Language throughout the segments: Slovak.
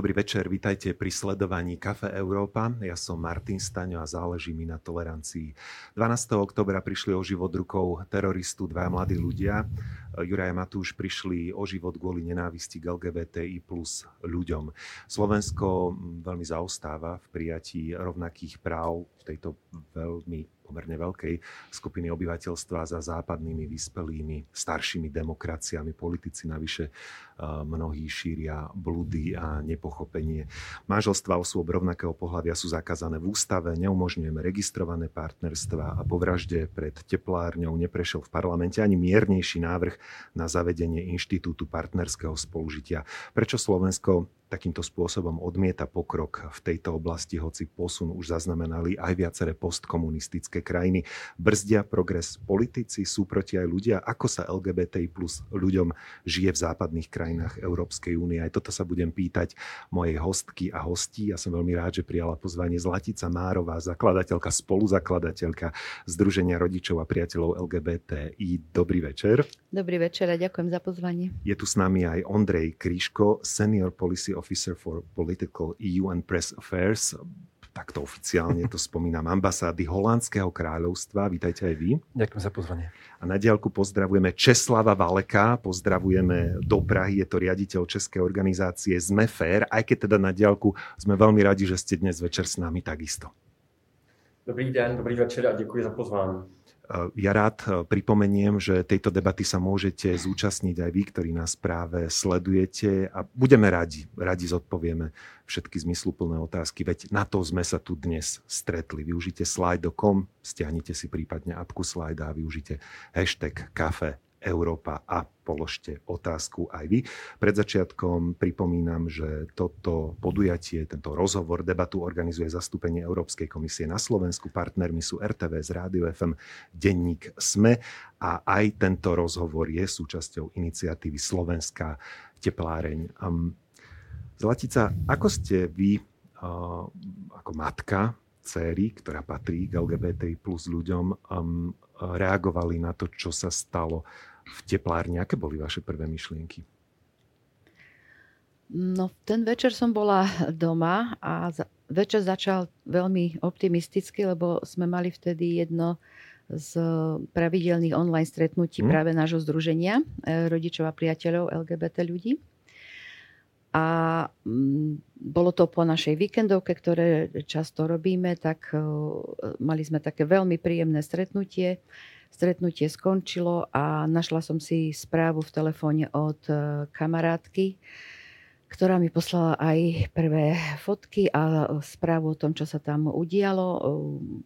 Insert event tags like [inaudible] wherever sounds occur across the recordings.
Dobrý večer, vítajte pri sledovaní Kafe Európa. Ja som Martin Staňo a záleží mi na tolerancii. 12. oktobra prišli o život rukou teroristu dva mladí ľudia. Juraj a Matúš prišli o život kvôli nenávisti k LGBTI plus ľuďom. Slovensko veľmi zaostáva v prijatí rovnakých práv v tejto veľmi pomerne veľkej skupiny obyvateľstva za západnými vyspelými staršími demokraciami. Politici navyše e, mnohí šíria blúdy a nepochopenie. Manželstva osôb rovnakého pohľavia sú zakázané v ústave, neumožňujeme registrované partnerstva a po vražde pred teplárňou neprešiel v parlamente ani miernejší návrh na zavedenie inštitútu partnerského spolužitia. Prečo Slovensko takýmto spôsobom odmieta pokrok v tejto oblasti, hoci posun už zaznamenali aj viaceré postkomunistické krajiny. Brzdia progres politici, sú proti aj ľudia, ako sa LGBTI plus ľuďom žije v západných krajinách Európskej únie. Aj toto sa budem pýtať mojej hostky a hostí. Ja som veľmi rád, že prijala pozvanie Zlatica Márová, zakladateľka, spoluzakladateľka Združenia rodičov a priateľov LGBTI. Dobrý večer. Dobrý večer a ďakujem za pozvanie. Je tu s nami aj Ondrej Kríško, Senior Policy Officer for Political EU and Press Affairs takto oficiálne to spomínam, ambasády Holandského kráľovstva. Vítajte aj vy. Ďakujem za pozvanie. A na diálku pozdravujeme Česlava Valeka, pozdravujeme do Prahy, je to riaditeľ Českej organizácie Sme Fair, aj keď teda na diálku sme veľmi radi, že ste dnes večer s nami takisto. Dobrý deň, dobrý večer a ďakujem za pozvání. Ja rád e, pripomeniem, že tejto debaty sa môžete zúčastniť aj vy, ktorí nás práve sledujete a budeme radi, radi zodpovieme všetky zmysluplné otázky, veď na to sme sa tu dnes stretli. Využite slide.com, stiahnite si prípadne apku slide a využite hashtag kafe Európa a položte otázku aj vy. Pred začiatkom pripomínam, že toto podujatie, tento rozhovor, debatu organizuje zastúpenie Európskej komisie na Slovensku. Partnermi sú RTV z Rádio FM, Denník SME a aj tento rozhovor je súčasťou iniciatívy Slovenská tepláreň. Zlatica, ako ste vy ako matka céry, ktorá patrí k LGBT plus ľuďom, reagovali na to, čo sa stalo v teplárni. Aké boli vaše prvé myšlienky? No, ten večer som bola doma a za, večer začal veľmi optimisticky, lebo sme mali vtedy jedno z pravidelných online stretnutí hmm. práve nášho združenia e, rodičov a priateľov LGBT ľudí. A mm, bolo to po našej víkendovke, ktoré často robíme, tak e, mali sme také veľmi príjemné stretnutie Stretnutie skončilo a našla som si správu v telefóne od e, kamarátky, ktorá mi poslala aj prvé fotky a správu o tom, čo sa tam udialo, e,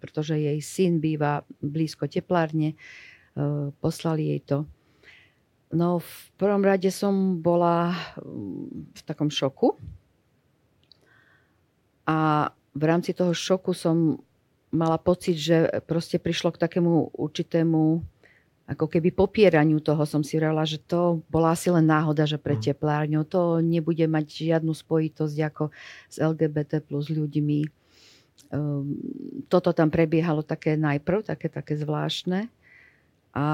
pretože jej syn býva blízko teplárne. E, poslali jej to. No v prvom rade som bola v takom šoku. A v rámci toho šoku som mala pocit, že proste prišlo k takému určitému ako keby popieraniu toho som si vrala, že to bola asi len náhoda, že pre mhm. teplárňu to nebude mať žiadnu spojitosť ako s LGBT plus ľuďmi. Um, toto tam prebiehalo také najprv, také, také zvláštne. A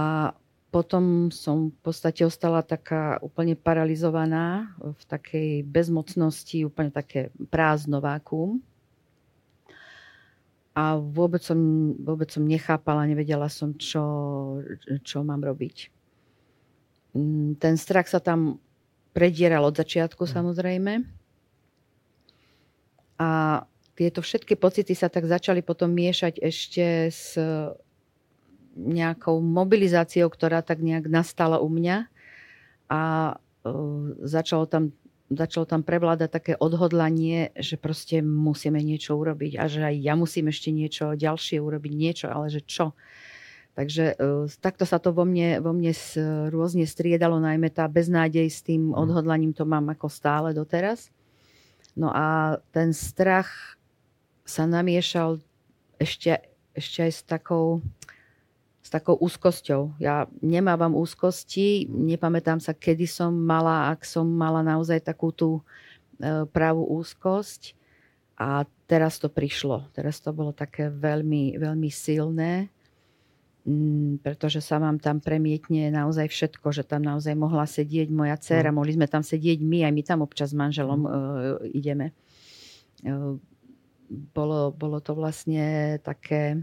potom som v podstate ostala taká úplne paralizovaná v takej bezmocnosti, úplne také prázdno vákuum a vôbec som, vôbec som nechápala, nevedela som, čo, čo mám robiť. Mm, ten strach sa tam predieral od začiatku mm. samozrejme. A tieto všetky pocity sa tak začali potom miešať ešte s nejakou mobilizáciou, ktorá tak nejak nastala u mňa. A uh, začalo tam začalo tam prevládať také odhodlanie, že proste musíme niečo urobiť a že aj ja musím ešte niečo ďalšie urobiť, niečo, ale že čo. Takže uh, takto sa to vo mne, vo mne rôzne striedalo, najmä tá beznádej s tým mhm. odhodlaním to mám ako stále doteraz. No a ten strach sa namiešal ešte, ešte aj s takou, s takou úzkosťou. Ja nemávam úzkosti, nepamätám sa, kedy som mala, ak som mala naozaj takú tú e, pravú úzkosť. A teraz to prišlo. Teraz to bolo také veľmi, veľmi silné. mm, pretože sa vám tam premietne naozaj všetko, že tam naozaj mohla sedieť moja dcéra, mm. mohli sme tam sedieť my, aj my tam občas s manželom mm. uh, ideme. Uh, bolo, bolo to vlastne také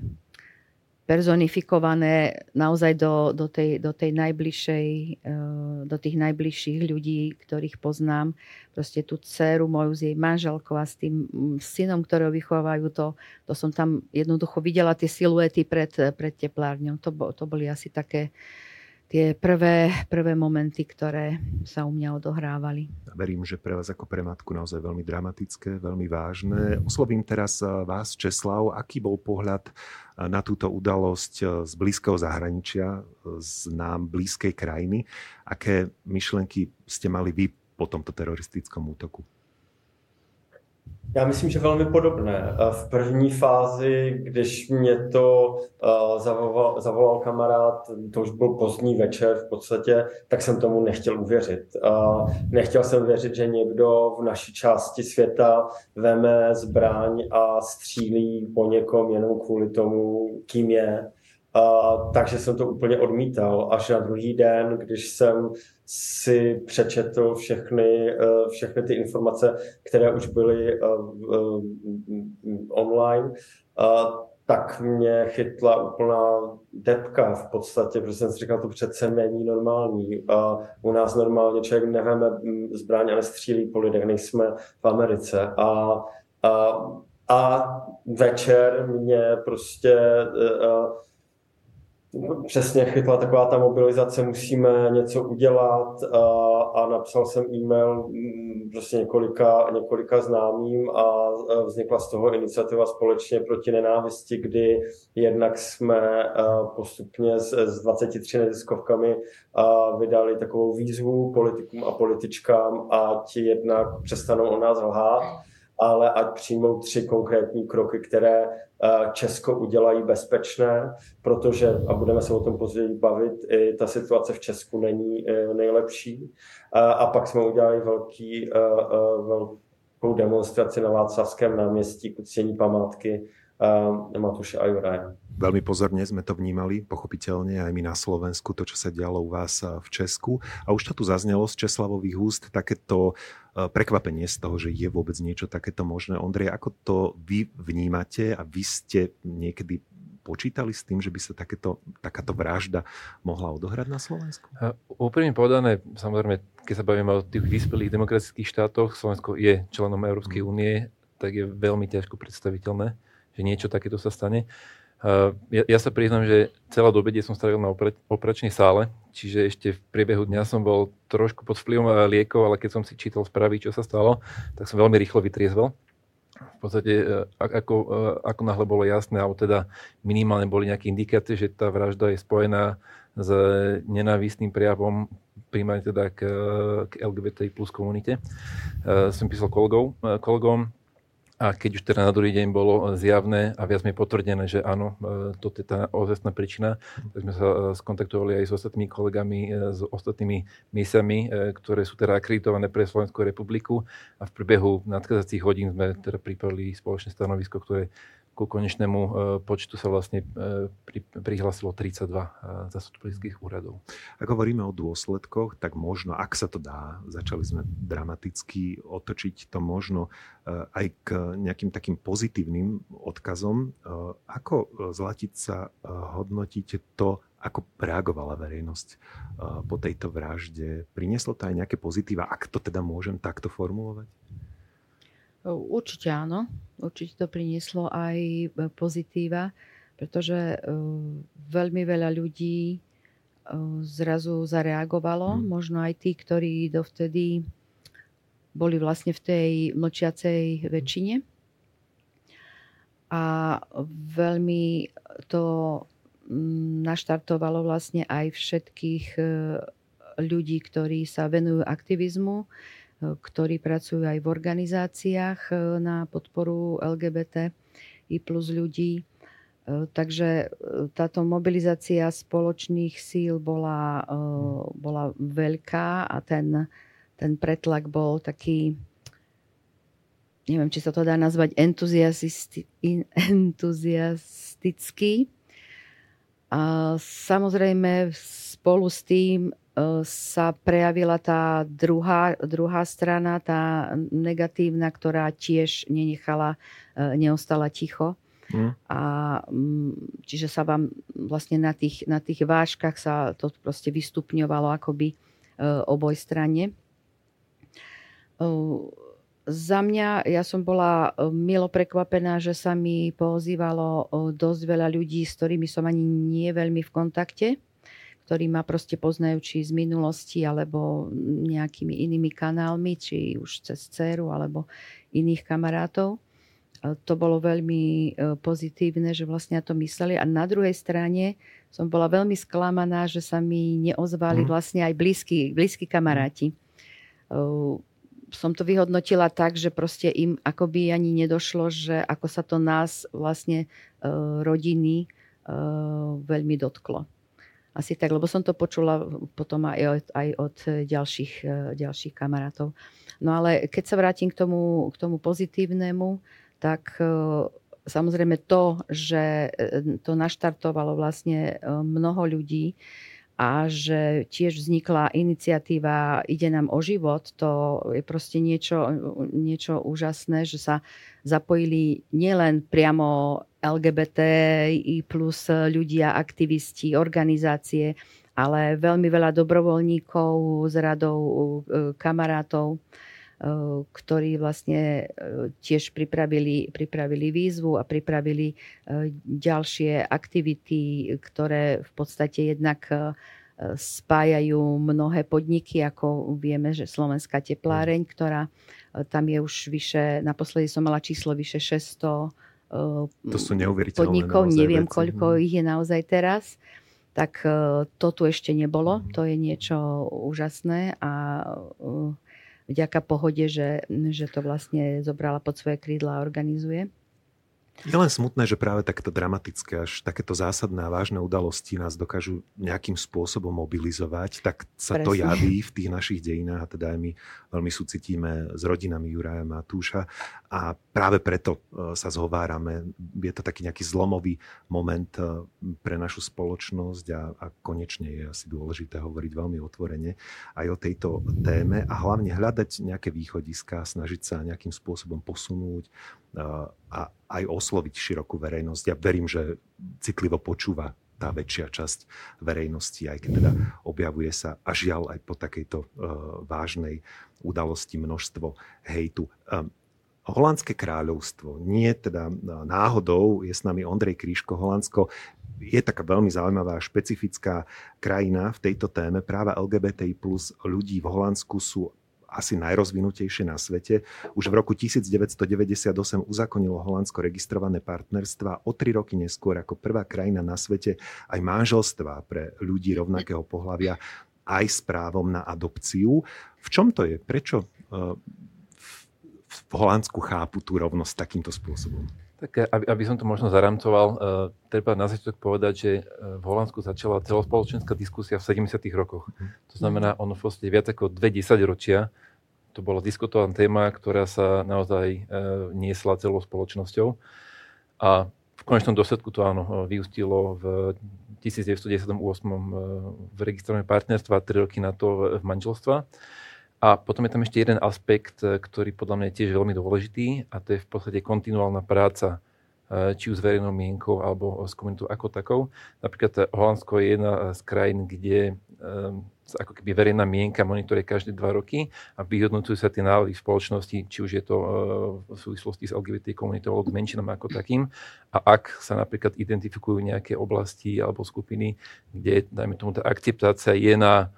personifikované naozaj do, do, tej, do tej najbližšej, eh, do tých najbližších ľudí, ktorých poznám. Proste tú dceru moju s jej manželkou a s tým mm, synom, ktorého vychovávajú, to, to som tam jednoducho videla tie siluety pred, pred teplárňou. To, to boli asi také tie prvé, prvé momenty, ktoré sa u mňa odohrávali. Verím, že pre vás ako pre matku naozaj veľmi dramatické, veľmi vážne. Oslovím teraz eh, vás, Česlav. Aký bol pohľad eh, na túto udalosť eh, z blízkeho zahraničia, z nám blízkej krajiny? Aké myšlenky ste mali vy po tomto teroristickom útoku? Já myslím, že velmi podobné. V první fázi, když mě to zavolal, zavolal kamarád, to už byl pozdní večer v podstatě, tak jsem tomu nechtěl uvěřit. Nechtěl jsem věřit, že někdo v naší části světa veme zbraň a střílí po někom jenom kvůli tomu, kým je. Takže jsem to úplně odmítal. Až na druhý den, když jsem si přečetl všechny, uh, všechny ty informace, které už byly uh, uh, online, tak mě chytla úplná depka v podstatě, protože jsem si říkal, to přece není normální. U nás normálně člověk neveme zbraň a nestřílí po lidech, nejsme v Americe. A, a, a večer mě prostě uh, přesně chytla taková ta mobilizace, musíme něco udělat a, a napsal jsem e-mail mm, prostě několika, několika známým a vznikla z toho iniciativa společně proti nenávisti, kdy jednak jsme postupně s, s 23 neziskovkami vydali takovou výzvu politikům a političkám, ať jednak přestanou o nás lhát, ale ať přijmou tři konkrétní kroky, které eh, Česko udělají bezpečné, protože, a budeme se o tom později bavit, i ta situace v Česku není eh, nejlepší. A pak jsme udělali velký, eh, velkou demonstraci na Václavském náměstí k uctění památky Matuše a Juraja. Veľmi pozorne sme to vnímali, pochopiteľne aj my na Slovensku, to, čo sa dialo u vás v Česku. A už to tu zaznelo z Česlavových úst, takéto prekvapenie z toho, že je vôbec niečo takéto možné. Ondrej, ako to vy vnímate a vy ste niekedy počítali s tým, že by sa takéto, takáto vražda mohla odohrať na Slovensku? Úprimne povedané, samozrejme, keď sa bavíme o tých vyspelých demokratických štátoch, Slovensko je členom Európskej mm. únie, tak je veľmi ťažko predstaviteľné, že niečo takéto sa stane. Ja, ja sa priznám, že celá do obede som strávil na opera, operačnej sále, čiže ešte v priebehu dňa som bol trošku pod vplyvom liekov, ale keď som si čítal správy, čo sa stalo, tak som veľmi rýchlo vytriezvel. V podstate, e, ako, e, ako náhle bolo jasné, alebo teda minimálne boli nejaké indikácie, že tá vražda je spojená s nenávistným prejavom primárne teda k, k LGBT plus komunite. Som písal kolegov, kolegom, a keď už teda na druhý deň bolo zjavné a viac mi potvrdené, že áno, e, toto je tá ozestná príčina, tak sme sa e, skontaktovali aj s ostatnými kolegami, e, s ostatnými misiami, ktoré sú teda akreditované pre Slovenskú republiku. A v priebehu nadchádzajúcich hodín sme teda pripravili spoločné stanovisko, ktoré ku konečnému e, počtu sa vlastne e, pri, prihlásilo 32 e, zastupiteľských úradov. Ak hovoríme o dôsledkoch, tak možno, ak sa to dá, začali sme dramaticky otočiť to možno aj k nejakým takým pozitívnym odkazom. Ako Zlatica hodnotíte to, ako reagovala verejnosť po tejto vražde? Prinieslo to aj nejaké pozitíva, ak to teda môžem takto formulovať? Určite áno. Určite to prinieslo aj e, pozitíva, pretože e, veľmi veľa ľudí e, zrazu zareagovalo. Hmm. Možno aj tí, ktorí dovtedy boli vlastne v tej mlčiacej väčšine. A veľmi to mm, naštartovalo vlastne aj všetkých ľudí, ktorí sa venujú aktivizmu, ktorí pracujú aj v organizáciách e, na podporu LGBT i plus ľudí. E, takže e, táto mobilizácia spoločných síl bola, bola veľká a ten, ten pretlak bol taký, neviem, či sa to dá nazvať [laughs] entuziastický. A samozrejme spolu s tým sa prejavila tá druhá, druhá strana, tá negatívna, ktorá tiež nenechala, neostala ticho. Mm. A, mm, čiže sa vám vlastne na tých, na tých váškach sa to proste vystupňovalo akoby oboj strane. Za mňa, ja som bola milo prekvapená, že sa mi pozývalo dosť veľa ľudí, s ktorými som ani nie veľmi v kontakte, ktorí ma proste poznajú či z minulosti, alebo nejakými inými kanálmi, či už cez dceru, alebo iných kamarátov. To bolo veľmi pozitívne, že vlastne to mysleli. A na druhej strane som bola veľmi sklamaná, že sa mi neozvali mm. vlastne aj blízki, blízki kamaráti som to vyhodnotila tak, že proste im akoby ani nedošlo, že ako sa to nás vlastne rodiny veľmi dotklo. Asi tak, lebo som to počula potom aj od, aj od ďalších, uh, ďalších kamarátov. No ale keď sa vrátim k tomu, k tomu pozitívnemu, tak samozrejme to, že to naštartovalo vlastne mnoho ľudí, a že tiež vznikla iniciatíva Ide nám o život, to je proste niečo, niečo úžasné, že sa zapojili nielen priamo LGBTI plus ľudia, aktivisti, organizácie, ale veľmi veľa dobrovoľníkov z radou e, kamarátov, e, ktorí vlastne e, tiež pripravili, pripravili výzvu a pripravili ďalšie aktivity, ktoré v podstate jednak spájajú mnohé podniky, ako vieme, že Slovenská tepláreň, ktorá tam je už vyše, naposledy som mala číslo vyše 600 e, to sú podnikov, neviem veci. koľko mm. ich je naozaj teraz. Tak e, to tu ešte nebolo, mm. to je niečo úžasné a vďaka pohode, že, že to vlastne zobrala pod svoje krídla a organizuje. Je len smutné, že práve takéto dramatické, až takéto zásadné a vážne udalosti nás dokážu nejakým spôsobom mobilizovať, tak sa Presne. to javí v tých našich dejinách a teda aj my veľmi súcitíme s rodinami Juraja Matúša a práve preto e, sa zhovárame. Je to taký nejaký zlomový moment e, pre našu spoločnosť a, a konečne je asi dôležité hovoriť veľmi otvorene aj o tejto téme a hlavne hľadať nejaké východiska, snažiť sa nejakým spôsobom posunúť a aj osloviť širokú verejnosť. Ja verím, že citlivo počúva tá väčšia časť verejnosti, aj keď teda objavuje sa a žiaľ aj po takejto uh, vážnej udalosti množstvo hejtu. Um, Holandské kráľovstvo, nie teda náhodou, je s nami Ondrej Kríško, Holandsko je taká veľmi zaujímavá špecifická krajina v tejto téme. Práve LGBTI plus ľudí v Holandsku sú asi najrozvinutejšie na svete. Už v roku 1998 uzakonilo Holandsko registrované partnerstva o tri roky neskôr ako prvá krajina na svete aj manželstva pre ľudí rovnakého pohľavia aj s právom na adopciu. V čom to je? Prečo eh, v Holandsku chápu tú rovnosť takýmto spôsobom? Tak eh, aby, aby som to možno zaramcoval, uh, treba na začiatok povedať, že v Holandsku začala celospoločenská diskusia v 70. rokoch. To znamená, ono v podstate viac ako dve ročia to bola diskutovaná téma, ktorá sa naozaj uh, niesla celou spoločnosťou. A v konečnom dôsledku to áno, vyústilo v 1998 v registrované partnerstva a tri roky na to v manželstva. A potom je tam ešte jeden aspekt, e, ktorý podľa mňa je tiež veľmi dôležitý a to je v podstate kontinuálna práca e, či už s verejnou mienkou alebo s komunitou ako takou. Napríklad e, Holandsko je jedna z krajín, kde ako keby verejná mienka monitoruje každé dva roky a vyhodnocujú sa tie návody v spoločnosti, či už je to v súvislosti s LGBT komunitou alebo s menšinami ako takým. A ak sa napríklad identifikujú nejaké oblasti alebo skupiny, kde, dajme tomu, tá akceptácia je na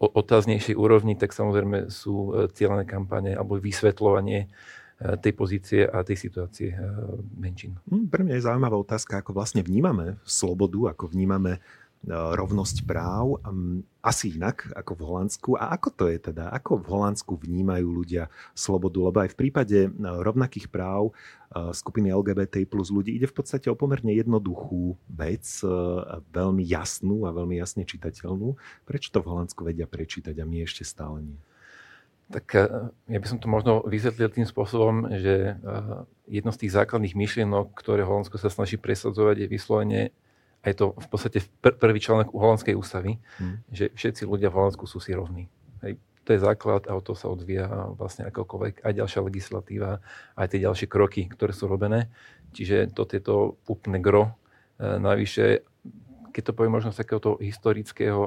otáznejšej úrovni, tak samozrejme sú e, cieľené kampane alebo vysvetľovanie tej pozície a tej situácie menšín. Pre mňa je zaujímavá otázka, ako vlastne vnímame slobodu, ako vnímame rovnosť práv. Asi inak ako v Holandsku. A ako to je teda? Ako v Holandsku vnímajú ľudia slobodu? Lebo aj v prípade e, rovnakých práv e, skupiny LGBT plus ľudí ide v podstate o pomerne jednoduchú vec, e, veľmi jasnú a veľmi jasne čitateľnú. Prečo to v Holandsku vedia prečítať a my ešte stále nie? Tak ja by som to možno vysvetlil tým spôsobom, že jedno z tých základných myšlienok, ktoré Holandsko sa snaží presadzovať, je vyslovene a je to v podstate pr- prvý článok holandskej ústavy, mm. že všetci ľudia v Holandsku sú si rovní. Hej. To je základ a o to sa odvíja vlastne akokoľvek aj ďalšia legislatíva, aj tie ďalšie kroky, ktoré sú robené. Čiže to je to úplne gro. E, navyše, keď to poviem možno z takéhoto historického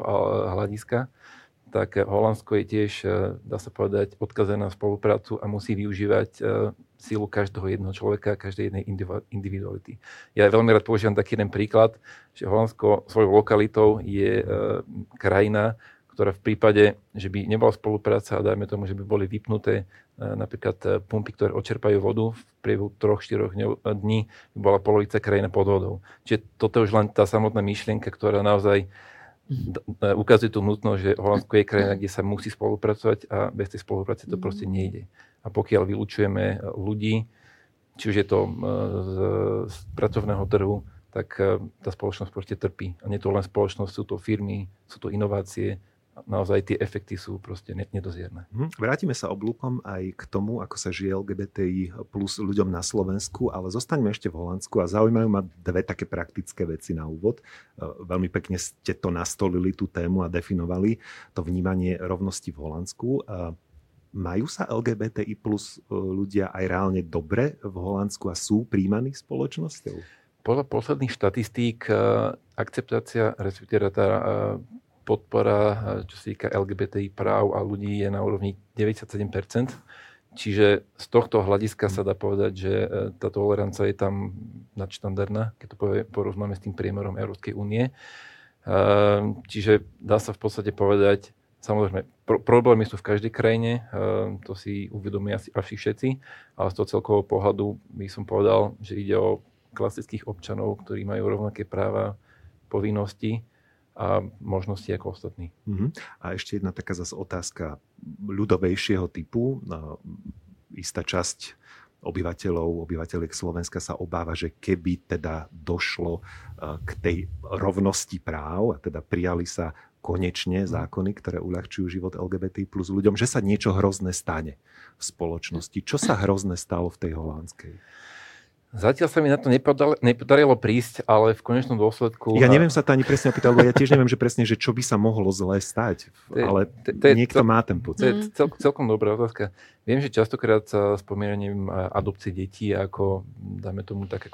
hľadiska, tak Holandsko je tiež, e, dá sa povedať, odkazené na spoluprácu a musí využívať e, sílu každého jedného človeka, každej jednej individuality. Ja veľmi rád používam taký jeden príklad, že Holandsko svojou lokalitou je krajina, ktorá v prípade, že by nebola spolupráca a dajme tomu, že by boli vypnuté napríklad pumpy, ktoré očerpajú vodu v priebehu 3-4 dní, by bola polovica krajina pod vodou. Čiže toto už len tá samotná myšlienka, ktorá naozaj ukazuje tú nutnosť, že Holandsko je krajina, kde sa musí spolupracovať a bez tej spolupráce to proste nejde. A pokiaľ vylúčujeme ľudí, či už je to z, z pracovného trhu, tak tá spoločnosť proste trpí. A nie to len spoločnosť, sú to firmy, sú to inovácie, naozaj tie efekty sú proste nedozierne. Hm, vrátime sa oblúkom aj k tomu, ako sa žije LGBTI plus ľuďom na Slovensku, ale zostaňme ešte v Holandsku a zaujímajú ma dve také praktické veci na úvod. E, veľmi pekne ste to nastolili, tú tému a definovali to vnímanie rovnosti v Holandsku. E, majú sa LGBTI plus e, ľudia aj reálne dobre v Holandsku a sú príjmaní spoločnosťou? Podľa posledných štatistík akceptácia, respektíve tá podpora, čo sa týka LGBTI práv a ľudí je na úrovni 97%. Čiže z tohto hľadiska sa dá povedať, že e, tá tolerancia je tam nadštandardná, keď to porozmáme s tým priemerom Európskej únie. E, čiže dá sa v podstate povedať, samozrejme, pro- problémy sú v každej krajine, to si uvedomia asi všetci, ale z toho celkového pohľadu by som povedal, že ide o klasických občanov, ktorí majú rovnaké práva, povinnosti a možnosti ako ostatní. Uh-huh. A ešte jedna taká zase otázka ľudovejšieho typu. Istá časť obyvateľov, obyvateľiek Slovenska sa obáva, že keby teda došlo k tej rovnosti práv a teda prijali sa konečne mhm. zákony, ktoré uľahčujú život LGBT plus ľuďom, že sa niečo hrozné stane v spoločnosti. Čo sa hrozné stalo v tej holandskej? Zatiaľ sa mi na to nepodarilo, prísť, ale v konečnom dôsledku... Ja neviem sa to ani presne opýtať, lebo ja tiež neviem, že presne, že čo by sa mohlo zle stať, ale to je, niekto to, má ten pocit. To je cel, celkom dobrá otázka. Viem, že častokrát sa spomína neviem, adopcie detí ako, dáme tomu, taká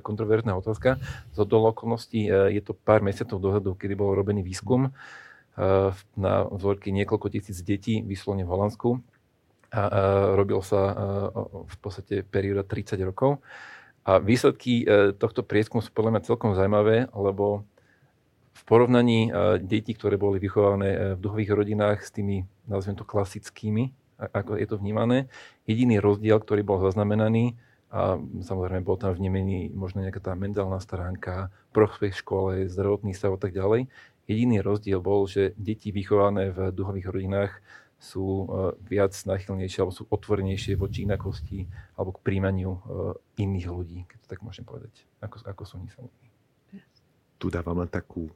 kontroverzná otázka. Z okolností e, je to pár mesiacov dozadu, kedy bol robený výskum e, na vzorky niekoľko tisíc detí, vyslovene v Holandsku a, a robil sa a, v podstate perióda 30 rokov. A výsledky e, tohto prieskumu sú podľa mňa celkom zaujímavé, lebo v porovnaní e, detí, ktoré boli vychované e, v duchových rodinách s tými, nazviem to, klasickými, ako je to vnímané, jediný rozdiel, ktorý bol zaznamenaný, a samozrejme bol tam vnímený možno nejaká tá mentálna stránka, prospech škole, zdravotný stav a tak ďalej. Jediný rozdiel bol, že deti vychované v duchových rodinách sú e, viac náchylnejšie alebo sú otvornejšie voči inakosti alebo k príjmaniu e, iných ľudí, keď to tak môžem povedať, ako, ako sú oni samotní. Tu dávam len takú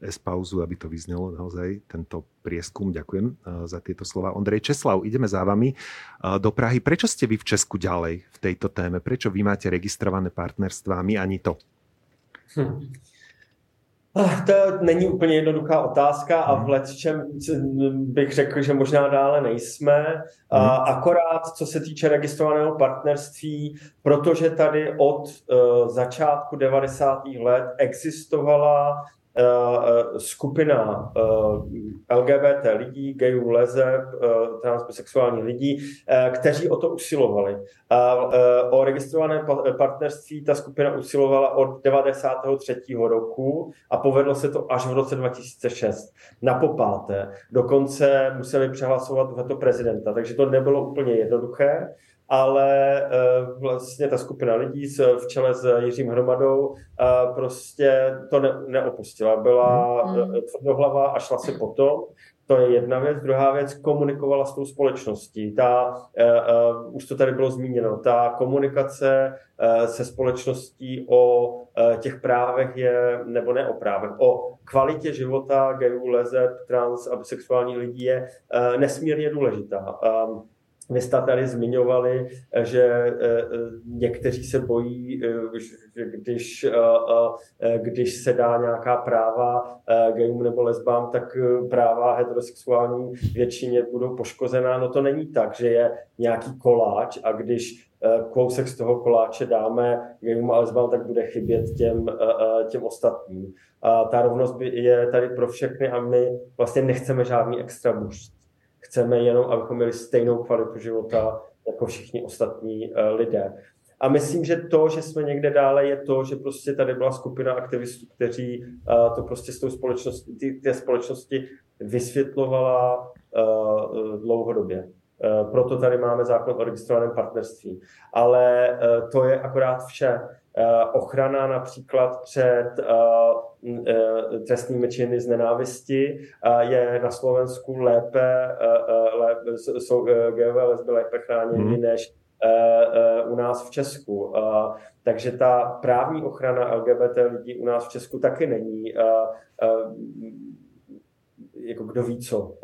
S-pauzu, aby to vyznelo naozaj, tento prieskum. Ďakujem e, za tieto slova. Ondrej Česlav, ideme za vami do Prahy. Prečo ste vy v Česku ďalej v tejto téme? Prečo vy máte registrované partnerstva a my ani to? Hm. Ah, to není úplně jednoduchá otázka a v hmm. čem bych řekl, že možná dále nejsme. Hmm. Akorát, co se týče registrovaného partnerství, protože tady od uh, začátku 90. let existovala Eh, eh, skupina eh, LGBT lidí, gayů, lezeb, transbisexuální lidí, kteří o to usilovali. O registrované partnerství ta skupina usilovala od 93. roku a povedlo se to až v roce 2006 na popáté. Dokonce museli přehlasovat veto prezidenta, takže to nebylo úplně jednoduché ale eh, vlastně ta skupina lidí v čele s Jiřím Hromadou eh, prostě to ne, neopustila. Byla mm. tvrdohlava a šla si potom. To je jedna věc. Druhá věc, komunikovala s tou společností. Ta, uh, uh, už to tady bylo zmíněno, ta komunikace uh, se společností o uh, těch právech je, nebo ne o právech, o kvalitě života gayů, lezeb, trans a bisexuálních lidí je uh, nesmírně důležitá. Uh, vy jste tady zmiňovali, že eh, eh, někteří se bojí, eh, že když, když se dá nějaká práva gayům nebo lesbám, tak práva heterosexuální většině budou poškozená. No to není tak, že je nějaký koláč a když kousek z toho koláče dáme gayům a lesbám, tak bude chybět těm, těm ostatním. A ta rovnost je tady pro všechny a my vlastně nechceme žádný extra boost Chceme jenom, abychom měli stejnou kvalitu života jako všichni ostatní eh, lidé. A myslím, že to, že jsme někde dále, je to, že prostě tady byla skupina aktivistů, kteří uh, to prostě s tou společností, ty společnosti vysvětlovala uh, dlouhodobě. Uh, proto tady máme zákon o registrovaném partnerství. Ale to je akorát vše. Uh, ochrana například před uh, trestnými činy z nenávisti je na Slovensku lépe, lépe jsou geové lesby lépe chráněny hmm. než u nás v Česku. Takže ta právní ochrana LGBT lidí u nás v Česku taky není jako kdo ví co.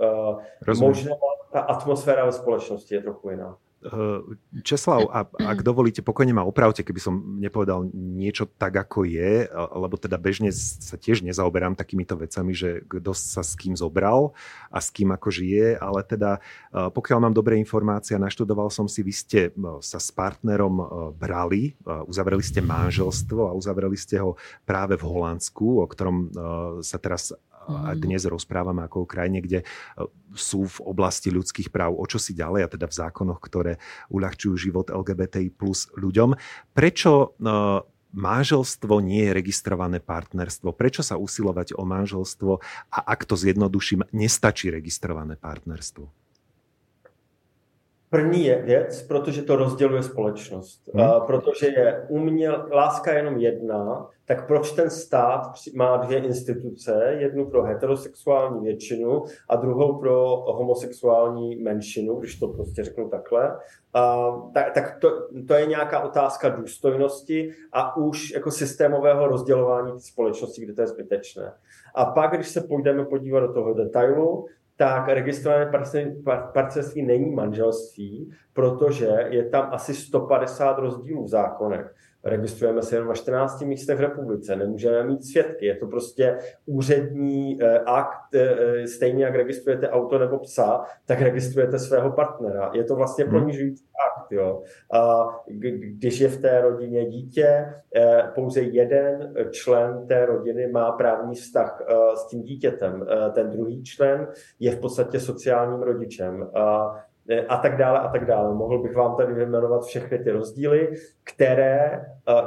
Možná ta atmosféra ve společnosti je trochu jiná. Eh, Česlav, a ak dovolíte, pokojne ma opravte, keby som nepovedal niečo tak, ako je, lebo teda bežne sa tiež nezaoberám takýmito vecami, že kto sa s kým zobral a s kým ako žije, ale teda eh, pokiaľ mám dobré informácie naštudoval som si, vy ste eh, sa s partnerom brali, uzavreli ste manželstvo a uzavreli ste ho práve v Holandsku, o ktorom sa teraz a mhm. dnes rozprávame ako o krajine, kde e, sú v oblasti ľudských práv o čo si ďalej, a teda v zákonoch, ktoré uľahčujú život LGBTI plus ľuďom. Prečo e, manželstvo nie je registrované partnerstvo? Prečo sa usilovať o manželstvo a ak to zjednoduším, nestačí registrované partnerstvo? První je věc, protože to rozděluje společnost. Hmm. Uh, protože je uměl, láska jenom jedna, tak proč ten stát má dvě instituce, jednu pro heterosexuální většinu a druhou pro homosexuální menšinu, když to prostě řeknu takhle. Uh, tak tak to, to je nějaká otázka důstojnosti a už jako systémového rozdělování společnosti, kde to je zbytečné. A pak, když se půjdeme podívat do toho detailu, tak registrované partnerství není manželství, protože je tam asi 150 rozdílů v zákonech. Registrujeme se jenom na 14 místech v republice, nemůžeme mít svědky. Je to prostě úřední eh, akt, eh, stejně jak registrujete auto nebo psa, tak registrujete svého partnera. Je to vlastně hmm. ponižující akt. Jo. A když je v té rodině dítě, eh, pouze jeden člen té rodiny má právní vztah s tím dítětem. Ten druhý člen je v podstatě sociálním rodičem. A a tak dále a tak dále. Mohl bych vám tady vyjmenovat všechny ty rozdíly, které e,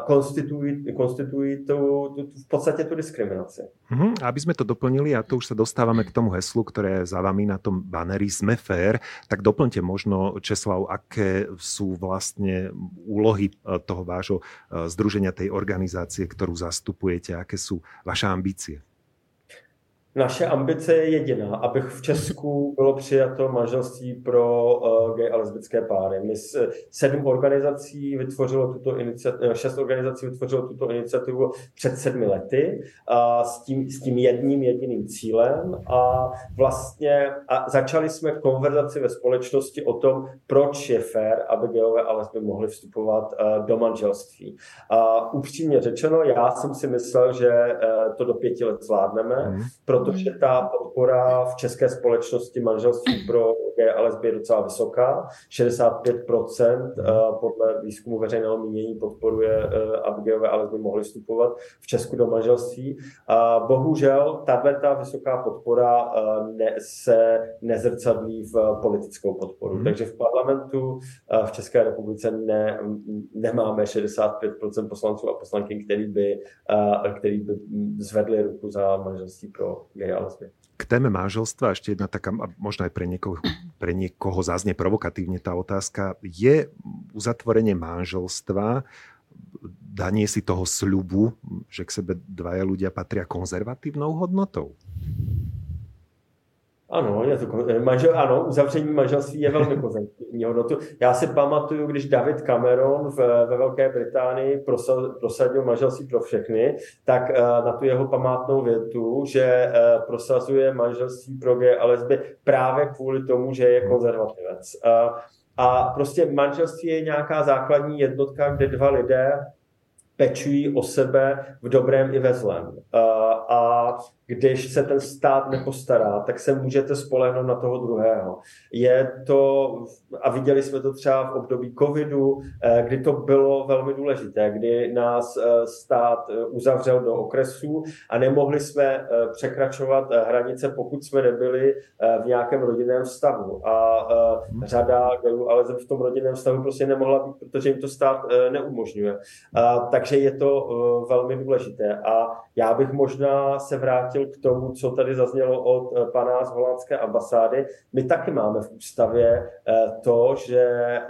konstituují, konstituují tu, tu, v podstatě tu diskriminaci. Uh-huh. Aby sme to doplnili, a to už sa dostávame k tomu heslu, ktoré je za vami na tom baneri Sme fair, tak doplňte možno, Česlav, aké sú vlastne úlohy e, toho vášho združenia, tej organizácie, ktorú zastupujete, aké sú vaše ambície. Naše ambice je jediná, abych v Česku bylo přijato manželství pro uh, gay a lesbické páry. My s, sedm organizací vytvořilo tuto iniciativu, eh, šest organizací vytvořilo tuto iniciativu před sedmi lety a s tím, s tím jedním jediným cílem a vlastně a začali jsme konverzaci ve společnosti o tom, proč je fér, aby gayové a lesby mohly vstupovat uh, do manželství. A upřímně řečeno, já jsem si myslel, že uh, to do pěti let zvládneme, mm protože ta podpora v české společnosti manželství pro gay a lesby je docela vysoká. 65% eh, podle výzkumu veřejného mínění podporuje, eh, aby gayové a lesby mohly vstupovat v Česku do manželství. Bohužel tato vysoká podpora eh, ne, se nezrcadlí v politickou podporu. Hmm. Takže v parlamentu v České republice ne, nemáme 65% poslanců a poslanky, který by, který by zvedli ruku za manželství pro a lesby. K téme manželstva ešte jedna taká, možno aj pre niekoho, pre niekoho zaznie provokatívne tá otázka. Je uzatvorenie manželstva danie si toho sľubu, že k sebe dvaja ľudia patria konzervatívnou hodnotou? Ano, je to, manžel, ano, uzavření manželství je velmi konzervativní hodnotu. Já si pamatuju, když David Cameron v, ve Velké Británii prosadil manželství pro všechny, tak uh, na tu jeho památnou větu, že uh, prosazuje manželství pro gay a lesby právě kvůli tomu, že je konzervativec. Uh, A prostě manželství je nějaká základní jednotka, kde dva lidé pečují o sebe v dobrém i ve zlém. A když se ten stát nepostará, tak se můžete spolehnout na toho druhého. Je to, a viděli jsme to třeba v období covidu, eh, kdy to bylo velmi důležité, kdy nás eh, stát eh, uzavřel do okresů a nemohli jsme překračovat hranice, pokud jsme nebyli v nějakém rodinném vztahu. A řada gayů ale v tom rodinném vztahu prostě nemohla být, protože jim to stát neumožňuje. Takže je to velmi důležité. A já bych možná se vrátil k tomu, co tady zaznělo od eh, pana z holandské ambasády. My taky máme v ústavě eh, to, že eh,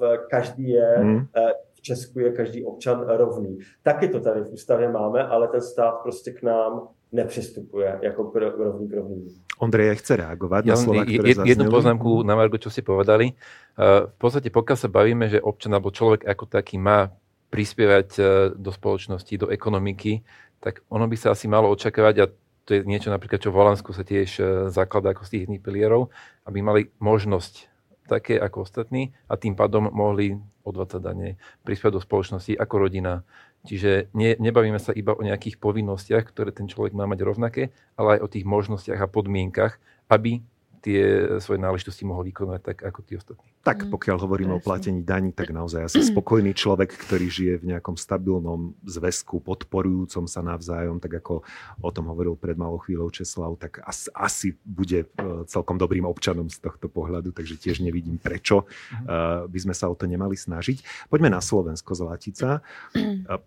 v každý je hmm. v Česku je každý občan rovný. Taky to tady v ústavě máme, ale ten stát prostě k nám nepřistupuje jako k rovný k rovný. Ondrej chce reagovať ja na slova, ktoré jed, Jednu poznámku na Margo, čo ste povedali. V podstate, pokiaľ sa bavíme, že občan alebo človek ako taký má prispievať do spoločnosti, do ekonomiky, tak ono by sa asi malo očakávať, a to je niečo napríklad, čo v Holandsku sa tiež e, zakladá ako z tých jedných pilierov, aby mali možnosť také ako ostatní a tým pádom mohli odvádzať dane, prispiať do spoločnosti ako rodina. Čiže ne, nebavíme sa iba o nejakých povinnostiach, ktoré ten človek má mať rovnaké, ale aj o tých možnostiach a podmienkach, aby tie svoje náležitosti mohol vykonať tak ako tí ostatní. Tak, mhm. pokiaľ hovoríme Presne. o platení daní, tak naozaj asi spokojný človek, ktorý žije v nejakom stabilnom zväzku, podporujúcom sa navzájom, tak ako o tom hovoril pred malou chvíľou Česlav, tak asi, asi bude e, celkom dobrým občanom z tohto pohľadu, takže tiež nevidím, prečo uh, by sme sa o to nemali snažiť. Poďme na Slovensko, Zlatica.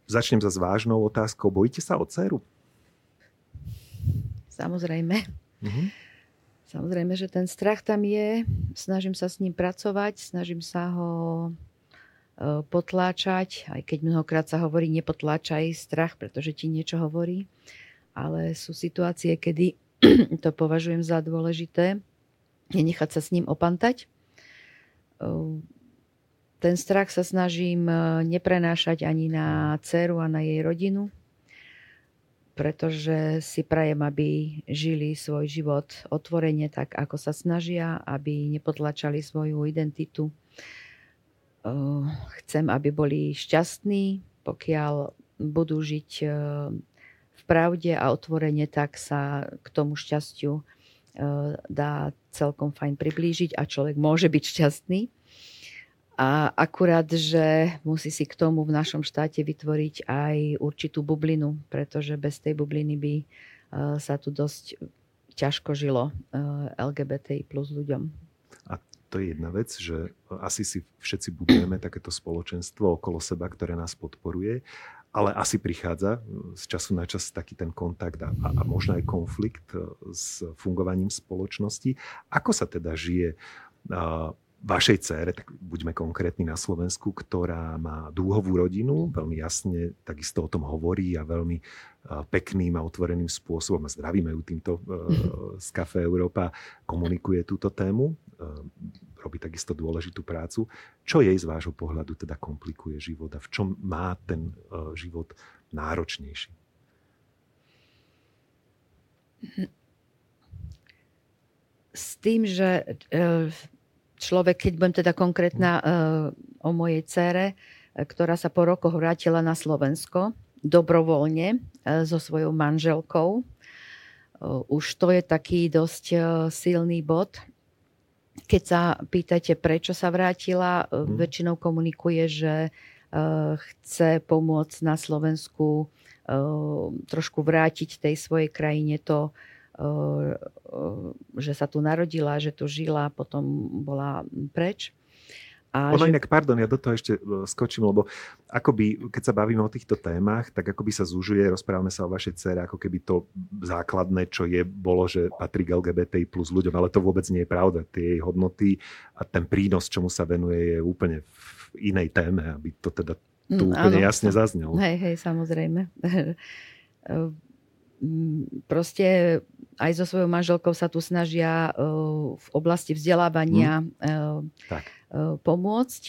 Začnem za vážnou otázkou. Bojíte sa o dceru? Samozrejme. Uh-huh. Samozrejme, že ten strach tam je, snažím sa s ním pracovať, snažím sa ho e, potláčať, aj keď mnohokrát sa hovorí nepotláčaj strach, pretože ti niečo hovorí, ale sú situácie, kedy [clears throat] to považujem za dôležité, nenechať sa s ním opantať. E, ten strach sa snažím e, neprenášať ani na dceru a na jej rodinu, pretože si prajem, aby žili svoj život otvorene tak, ako sa snažia, aby nepotlačali svoju identitu. Chcem, aby boli šťastní, pokiaľ budú žiť v pravde a otvorene, tak sa k tomu šťastiu dá celkom fajn priblížiť a človek môže byť šťastný. A akurát, že musí si k tomu v našom štáte vytvoriť aj určitú bublinu, pretože bez tej bubliny by e, sa tu dosť ťažko žilo e, LGBT plus ľuďom. A to je jedna vec, že asi si všetci budujeme takéto spoločenstvo okolo seba, ktoré nás podporuje, ale asi prichádza z času na čas taký ten kontakt a, a možno aj konflikt e, s fungovaním spoločnosti. Ako sa teda žije vašej cére, tak buďme konkrétni na Slovensku, ktorá má dúhovú rodinu, veľmi jasne takisto o tom hovorí a veľmi pekným a otvoreným spôsobom, a zdravíme ju týmto [laughs] z Café Európa, komunikuje túto tému, robí takisto dôležitú prácu. Čo jej z vášho pohľadu teda komplikuje život a v čom má ten život náročnejší? S tým, že e, človek, keď budem teda konkrétna uh, o mojej cére, e, ktorá sa po rokoch vrátila na Slovensko dobrovoľne uh, so svojou manželkou. Už to je taký dosť silný bod. Keď sa pýtate, prečo sa vrátila, uh, väčšinou komunikuje, že chce pomôcť na Slovensku trošku vrátiť tej svojej krajine to, že sa tu narodila, že tu žila, potom bola preč. A ono že... inak, pardon, ja do toho ešte e, skočím, lebo akoby, keď sa bavíme o týchto témach, tak akoby sa zužuje, rozprávame sa o vašej cere, ako keby to základné, čo je, bolo, že patrí k LGBTI plus ľuďom, ale to vôbec nie je pravda. Tie jej hodnoty a ten prínos, čomu sa venuje, je úplne v inej téme, aby to teda tu mm, úplne áno, jasne zaznelo. Hej, hej, samozrejme. [laughs] proste aj so svojou manželkou sa tu snažia v oblasti vzdelávania hmm. pomôcť.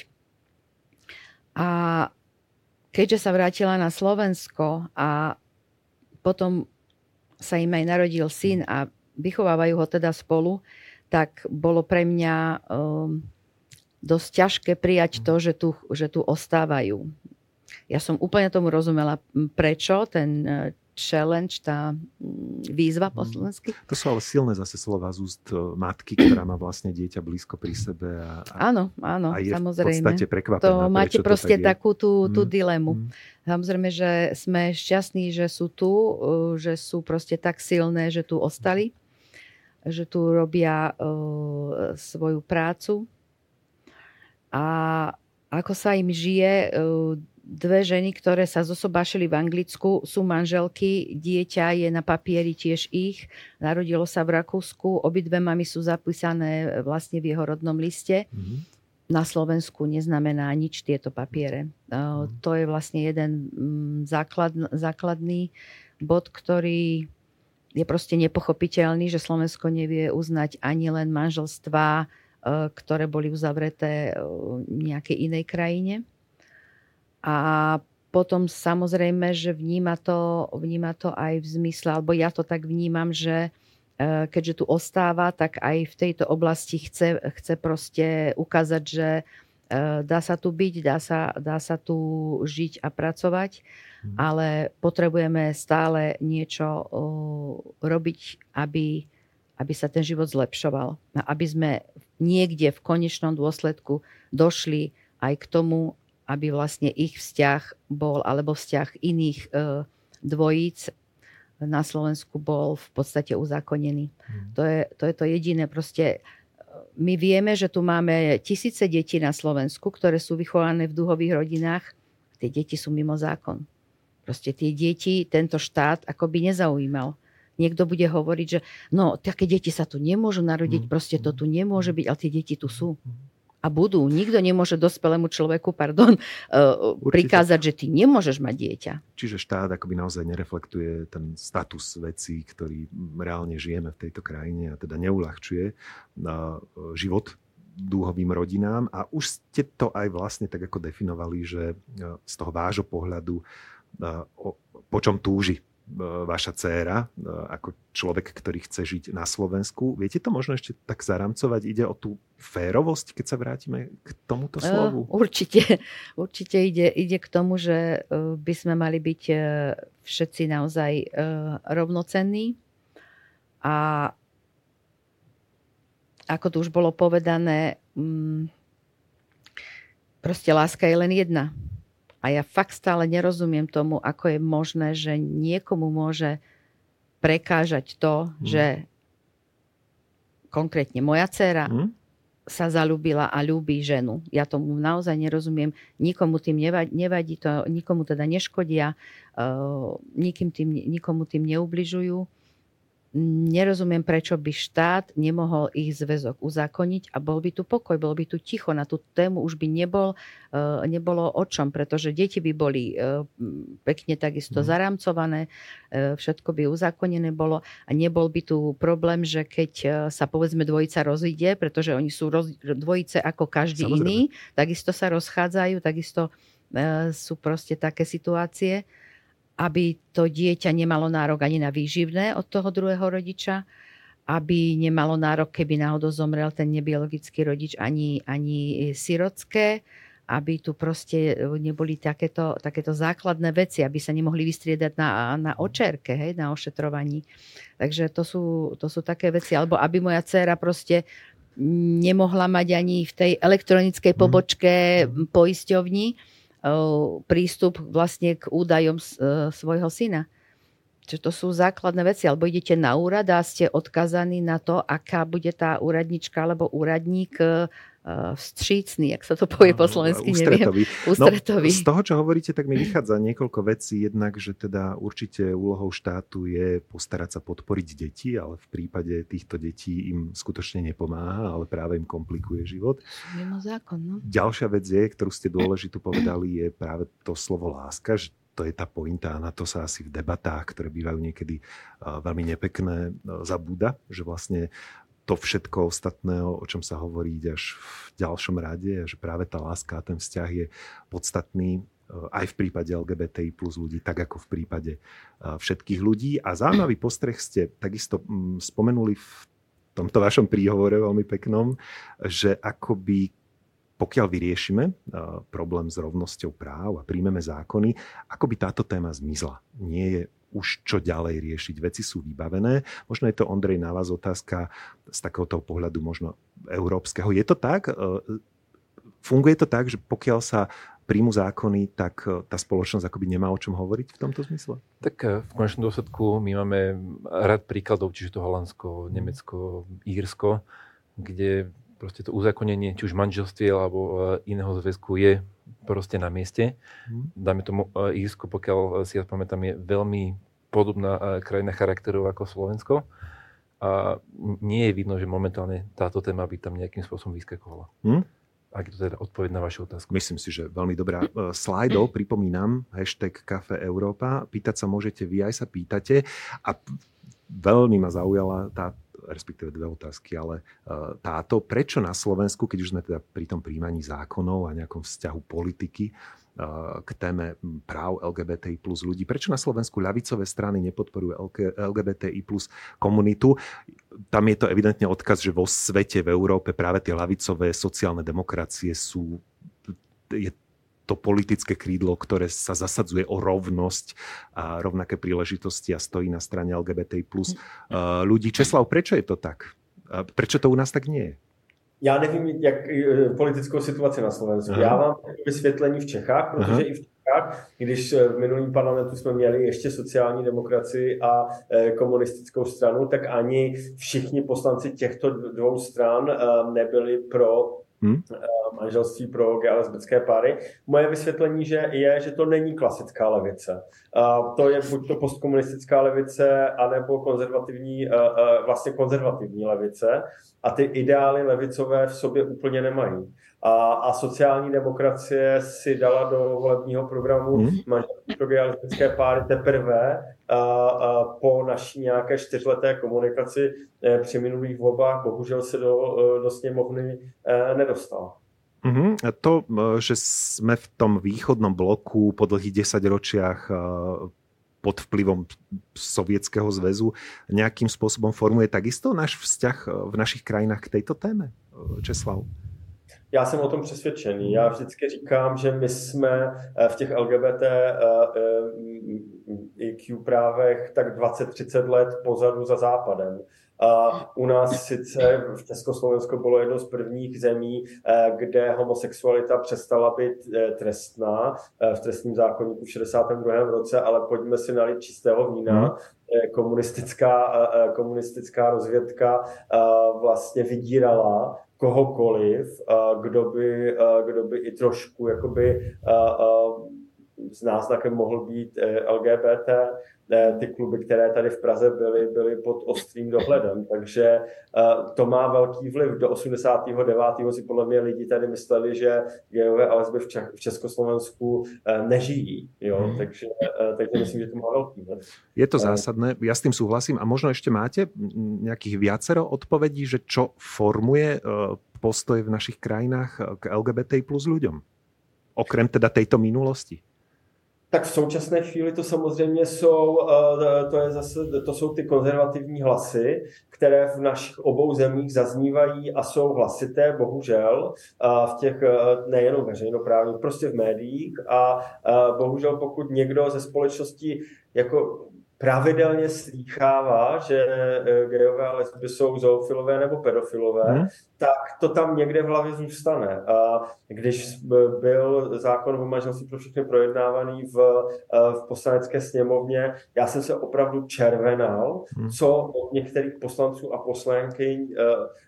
A keďže sa vrátila na Slovensko a potom sa im aj narodil syn a vychovávajú ho teda spolu, tak bolo pre mňa dosť ťažké prijať to, že tu, že tu ostávajú. Ja som úplne tomu rozumela, prečo ten e, challenge, tá mm, výzva po mhm. slovensky. To sú ale silné zase slova z úst e, matky, ktorá má vlastne dieťa blízko pri sebe. A, a, áno, áno, a je samozrejme. v podstate prekvapená. To máte proste to tak takú tú, tú mm. dilemu. Mm. Samozrejme, že sme šťastní, že sú tu, e, že sú proste tak silné, že tu ostali, že tu robia uh, svoju prácu. A ako sa im žije, uh, dve ženy, ktoré sa zosobášili v Anglicku, sú manželky, dieťa je na papieri tiež ich, narodilo sa v Rakúsku, obidve mami sú zapísané vlastne v jeho rodnom liste. Mm-hmm. Na Slovensku neznamená nič tieto papiere. Mm-hmm. To je vlastne jeden mm, základ, základný bod, ktorý je proste nepochopiteľný, že Slovensko nevie uznať ani len manželstvá, e, ktoré boli uzavreté v nejakej inej krajine. A potom samozrejme, že vníma to, vníma to aj v zmysle, alebo ja to tak vnímam, že e, keďže tu ostáva, tak aj v tejto oblasti chce, chce proste ukázať, že e, dá sa tu byť, dá sa, dá sa tu žiť a pracovať, mm. ale potrebujeme stále niečo robiť, aby, aby sa ten život zlepšoval. Aby sme niekde v konečnom dôsledku došli aj k tomu, aby vlastne ich vzťah bol, alebo vzťah iných e, dvojíc na Slovensku bol v podstate uzákonený. Hmm. To, je, to je to jediné. Proste e, my vieme, že tu máme tisíce detí na Slovensku, ktoré sú vychované v duhových rodinách. Tie deti sú mimo zákon. Proste tie deti tento štát akoby nezaujímal. Niekto bude hovoriť, že no, také deti sa tu nemôžu narodiť, hmm. proste to tu nemôže byť, ale tie deti tu sú. Hmm a budú. Nikto nemôže dospelému človeku pardon, [laughs] uh, prikázať, že ty nemôžeš mať dieťa. Čiže štát akoby naozaj nereflektuje ten status vecí, ktorý reálne žijeme v tejto krajine a teda neulahčuje na uh, život dúhovým rodinám. A už ste to aj vlastne tak ako definovali, že uh, z toho vášho pohľadu po čom túži vaša dcéra, e, ako človek, ktorý chce žiť na Slovensku. Viete to možno ešte tak zaramcovať? Ide o tú férovosť, keď sa vrátime k tomuto e, slovu? Určite. [laughs] Určite ide, ide k tomu, že by sme mali byť všetci naozaj rovnocenní. A ako tu už bolo povedané, mm, proste láska je len jedna. A ja fakt stále nerozumiem tomu, ako je možné, že niekomu môže prekážať to, hmm. že konkrétne moja dcera hmm. sa zalúbila a ľúbi ženu. Ja tomu naozaj nerozumiem. Nikomu tým nevadí, nevadí to, nikomu teda neškodia, uh, nikým tým, nikomu tým neubližujú nerozumiem, prečo by štát nemohol ich zväzok uzákoniť a bol by tu pokoj, bol by tu ticho. Na tú tému už by nebol, e, nebolo o čom, pretože deti by boli e, pekne takisto mm. zarámcované, e, všetko by uzákonené bolo a nebol by tu problém, že keď sa povedzme dvojica rozíde, pretože oni sú roz, dvojice ako každý Samozrejme. iný, takisto sa rozchádzajú, takisto sú proste také situácie aby to dieťa nemalo nárok ani na výživné od toho druhého rodiča, aby nemalo nárok, keby náhodou zomrel ten nebiologický rodič, ani, ani sirotské, aby tu proste neboli takéto, takéto základné veci, aby sa nemohli vystriedať na, na očerke, hej, na ošetrovaní. Takže to sú, to sú také veci. Alebo aby moja dcéra proste nemohla mať ani v tej elektronickej mhm. pobočke mm. poisťovni, prístup vlastne k údajom e, svojho syna. Čiže to sú základné veci. Alebo idete na úrad a ste odkazaní na to, aká bude tá úradnička alebo úradník e, vstřícný, ak sa to povie po slovensky, neviem. Ústretový. No, z toho, čo hovoríte, tak mi vychádza niekoľko vecí. Jednak, že teda určite úlohou štátu je postarať sa podporiť deti, ale v prípade týchto detí im skutočne nepomáha, ale práve im komplikuje život. Mimo zákon, no. Ďalšia vec je, ktorú ste dôležitú povedali, je práve to slovo láska, že to je tá pointa a na to sa asi v debatách, ktoré bývajú niekedy veľmi nepekné, zabúda, že vlastne to všetko ostatné, o čom sa hovorí až v ďalšom rade, že práve tá láska a ten vzťah je podstatný e, aj v prípade LGBTI plus ľudí, tak ako v prípade e, všetkých ľudí. A zaujímavý postreh ste takisto mm, spomenuli v tomto vašom príhovore veľmi peknom, že akoby pokiaľ vyriešime problém s rovnosťou práv a príjmeme zákony, ako by táto téma zmizla. Nie je už čo ďalej riešiť. Veci sú vybavené. Možno je to, Ondrej, na vás otázka z takéhoto pohľadu možno európskeho. Je to tak? Funguje to tak, že pokiaľ sa príjmu zákony, tak tá spoločnosť akoby nemá o čom hovoriť v tomto zmysle? Tak v konečnom dôsledku my máme rad príkladov, čiže to Holandsko, Nemecko, Írsko, kde proste to uzákonenie, či už manželstvie alebo e, iného zväzku je proste na mieste. Mm. Dáme tomu e, Írsko, pokiaľ si ja pamätám, je veľmi podobná e, krajina charakterov ako Slovensko. A nie je vidno, že momentálne táto téma by tam nejakým spôsobom vyskakovala. Mm? Ak je to teda odpoveď na vašu otázku. Myslím si, že veľmi dobrá. Slajdov, [clears throat] pripomínam, hashtag Kafe Európa. Pýtať sa môžete vy, aj sa pýtate. A veľmi ma zaujala tá respektíve dve otázky, ale e, táto, prečo na Slovensku, keď už sme teda pri tom príjmaní zákonov a nejakom vzťahu politiky e, k téme práv LGBTI plus ľudí, prečo na Slovensku ľavicové strany nepodporujú LGBTI plus komunitu? Tam je to evidentne odkaz, že vo svete, v Európe práve tie ľavicové sociálne demokracie sú je to politické krídlo, ktoré sa zasadzuje o rovnosť a rovnaké príležitosti a stojí na strane LGBT plus uh, ľudí. Česlav, prečo je to tak? Prečo to u nás tak nie je? Já nevím, jak e, politickou situaci na Slovensku. Aha. Já mám vysvětlení v Čechách, protože Aha. i v Čechách, když e, v minulém parlamentu jsme měli ještě sociální demokracii a e, komunistickou stranu, tak ani všichni poslanci těchto dvou stran nebyli pro hmm? manželství pro gay lesbické páry. Moje vysvětlení že je, že to není klasická levice. To je buď to postkomunistická levice, anebo konzervativní, vlastně konzervativní levice. A ty ideály levicové v sobě úplně nemají. A, a sociální demokracie si dala do volebního programu hmm. a lesbické páry teprve a, a po naší nějaké čtyřleté komunikaci e, při minulých volbách bohužel se do, e, do sněmovny e, nedostala. Uh-huh. A to, že sme v tom východnom bloku po dlhých desaťročiach pod vplyvom Sovietskeho zväzu nejakým spôsobom formuje takisto náš vzťah v našich krajinách k tejto téme, Česlav? Já jsem o tom přesvědčený. Já vždycky říkám, že my jsme v těch LGBT IQ právech tak 20-30 let pozadu za západem. A u nás sice v Československu bylo jedno z prvních zemí, eh, kde homosexualita přestala být eh, trestná eh, v trestním zákonníku v 62. roce, ale pojďme si nalít čistého vína. Hmm. Komunistická, komunistická rozvědka vlastně vydírala kohokoliv, kdo by, kdo by i trošku jakoby s náznakem mohl být LGBT ty kluby, které tady v Praze byly, byly pod ostrým dohledem. Takže eh, to má velký vliv. Do 89. si podle mě lidi tady mysleli, že gejové a lesby v Československu eh, nežijí. Jo? Hmm. Takže, eh, takže myslím, že to má velký vliv. Je to zásadné, ja s tým súhlasím. A možno ešte máte nejakých viacero odpovedí, že čo formuje postoj v našich krajinách k LGBT plus ľuďom? Okrem teda tejto minulosti. Tak v současné chvíli to samozřejmě jsou, eh, to, je zase, to jsou ty konzervativní hlasy, které v našich obou zemích zaznívají a jsou hlasité, bohužel, eh, v těch eh, nejenom veřejnoprávních, prostě v médiích a bohužel pokud někdo ze společnosti jako pravidelně slýchává, že gejové a lesby jsou zoofilové nebo pedofilové, hmm. Tak to tam někde v hlavě zůstane. A když byl zákon o manželství pro všechny projednávaný v, e, v poslanecké sněmovně, já jsem se opravdu červenal, hmm. co od některých poslanců a poslankyň e,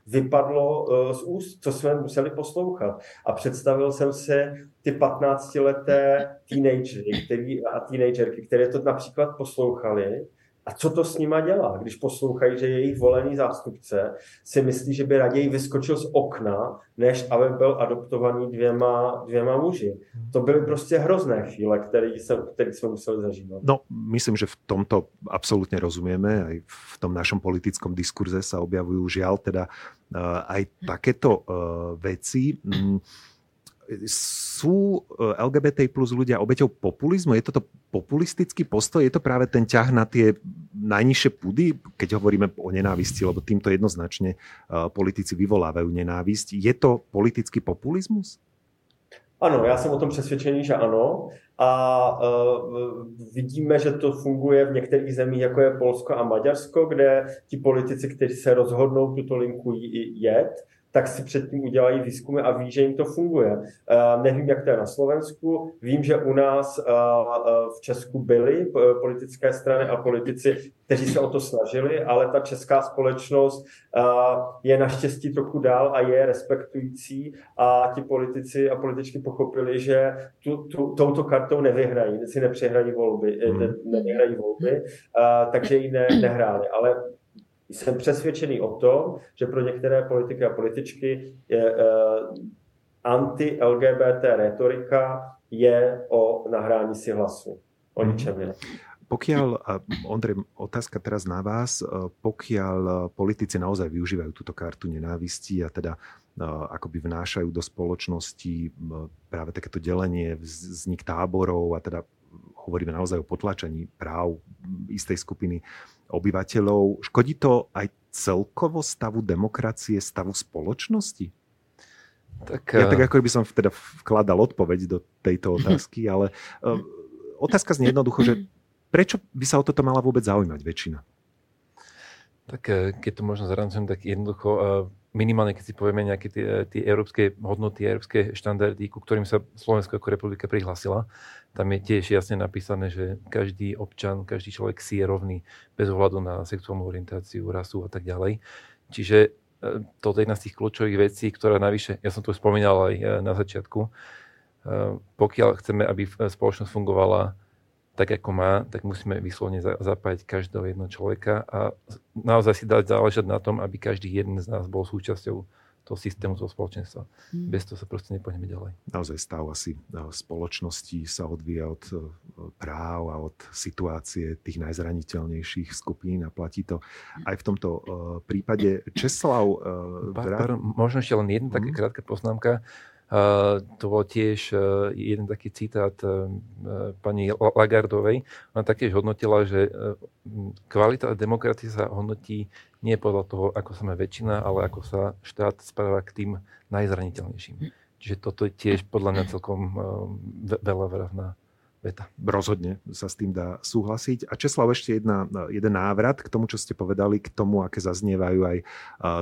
vypadlo z úst, co jsme museli poslouchat. A představil jsem si ty 15-leté teenagery který, a teenagerky, které to například poslouchali, a co to s nima dělá, když poslouchají, že jejich volený zástupce si myslí, že by raději vyskočil z okna, než aby byl adoptovaný dvěma, dvěma muži. To byly prostě hrozné chvíle, které jsme, které jsme museli zažívat. No, myslím, že v tomto absolútne rozumieme. Aj v tom našom politickom diskurze sa objavujú žiaľ teda uh, aj takéto uh, veci. Sú e, LGBT plus ľudia obeťou populizmu? Je toto populistický postoj? Je to práve ten ťah na tie najnižšie pudy, keď hovoríme o nenávisti, lebo týmto jednoznačne politici vyvolávajú nenávisť. Je to politický populizmus? Ano, já jsem o tom přesvědčený, že ano. A uh, vidíme, že to funguje v některých zemích, jako je Polsko a Maďarsko, kde ti politici, kteří se rozhodnou tuto linku jet, tak si předtím udělají výzkumy a ví, že jim to funguje. Uh, nevím, jak to je na Slovensku, vím, že u nás uh, v Česku byly politické strany a politici, kteří se o to snažili, ale ta česká společnost je naštěstí trochu dál a je respektující a ti politici a političky pochopili, že tu, tu, touto kartou nevyhrají, si nepřehrají volby, hmm. nevyhrají volby, takže ji ne, nehráli. Ale jsem přesvědčený o tom, že pro některé politiky a političky je, uh, anti-LGBT retorika je o nahrání si hlasu. O mhm. ničem jiném. Pokiaľ, Ondrej, otázka teraz na vás, pokiaľ politici naozaj využívajú túto kartu nenávisti a teda akoby vnášajú do spoločnosti práve takéto delenie, vznik táborov a teda hovoríme naozaj o potlačení práv istej skupiny obyvateľov. Škodí to aj celkovo stavu demokracie, stavu spoločnosti? Tak, ja tak ako by som teda vkladal odpoveď do tejto otázky, ale uh, otázka znie jednoducho, že prečo by sa o toto mala vôbec zaujímať väčšina? Tak e, keď to možno zarancujem, tak jednoducho minimálne keď si povieme nejaké tie, tie európske hodnoty, európske štandardy, ku ktorým sa Slovensko ako republika prihlásila, tam je tiež jasne napísané, že každý občan, každý človek si je rovný bez ohľadu na sexuálnu orientáciu, rasu a tak ďalej. Čiže e, toto je jedna z tých kľúčových vecí, ktorá navyše, ja som to spomínal aj e, na začiatku, e, pokiaľ chceme, aby spoločnosť fungovala tak, ako má, tak musíme vyslovne zapájať každého jedného človeka a naozaj si dať záležať na tom, aby každý jeden z nás bol súčasťou toho systému, toho spoločenstva. Hmm. Bez toho sa proste nepohneme ďalej. Naozaj stav asi spoločnosti sa odvíja od e, práv a od situácie tých najzraniteľnejších skupín a platí to aj v tomto e, prípade. Česlav... E, Vra... Možno ešte len jedna hmm. taká krátka poznámka. To bol tiež jeden taký citát pani Lagardovej. Ona taktiež hodnotila, že kvalita demokracie sa hodnotí nie podľa toho, ako sa má väčšina, ale ako sa štát správa k tým najzraniteľnejším. Čiže toto je tiež podľa mňa celkom veľa vravná veta. Rozhodne sa s tým dá súhlasiť. A Česlav, ešte jedna, jeden návrat k tomu, čo ste povedali, k tomu, aké zaznievajú aj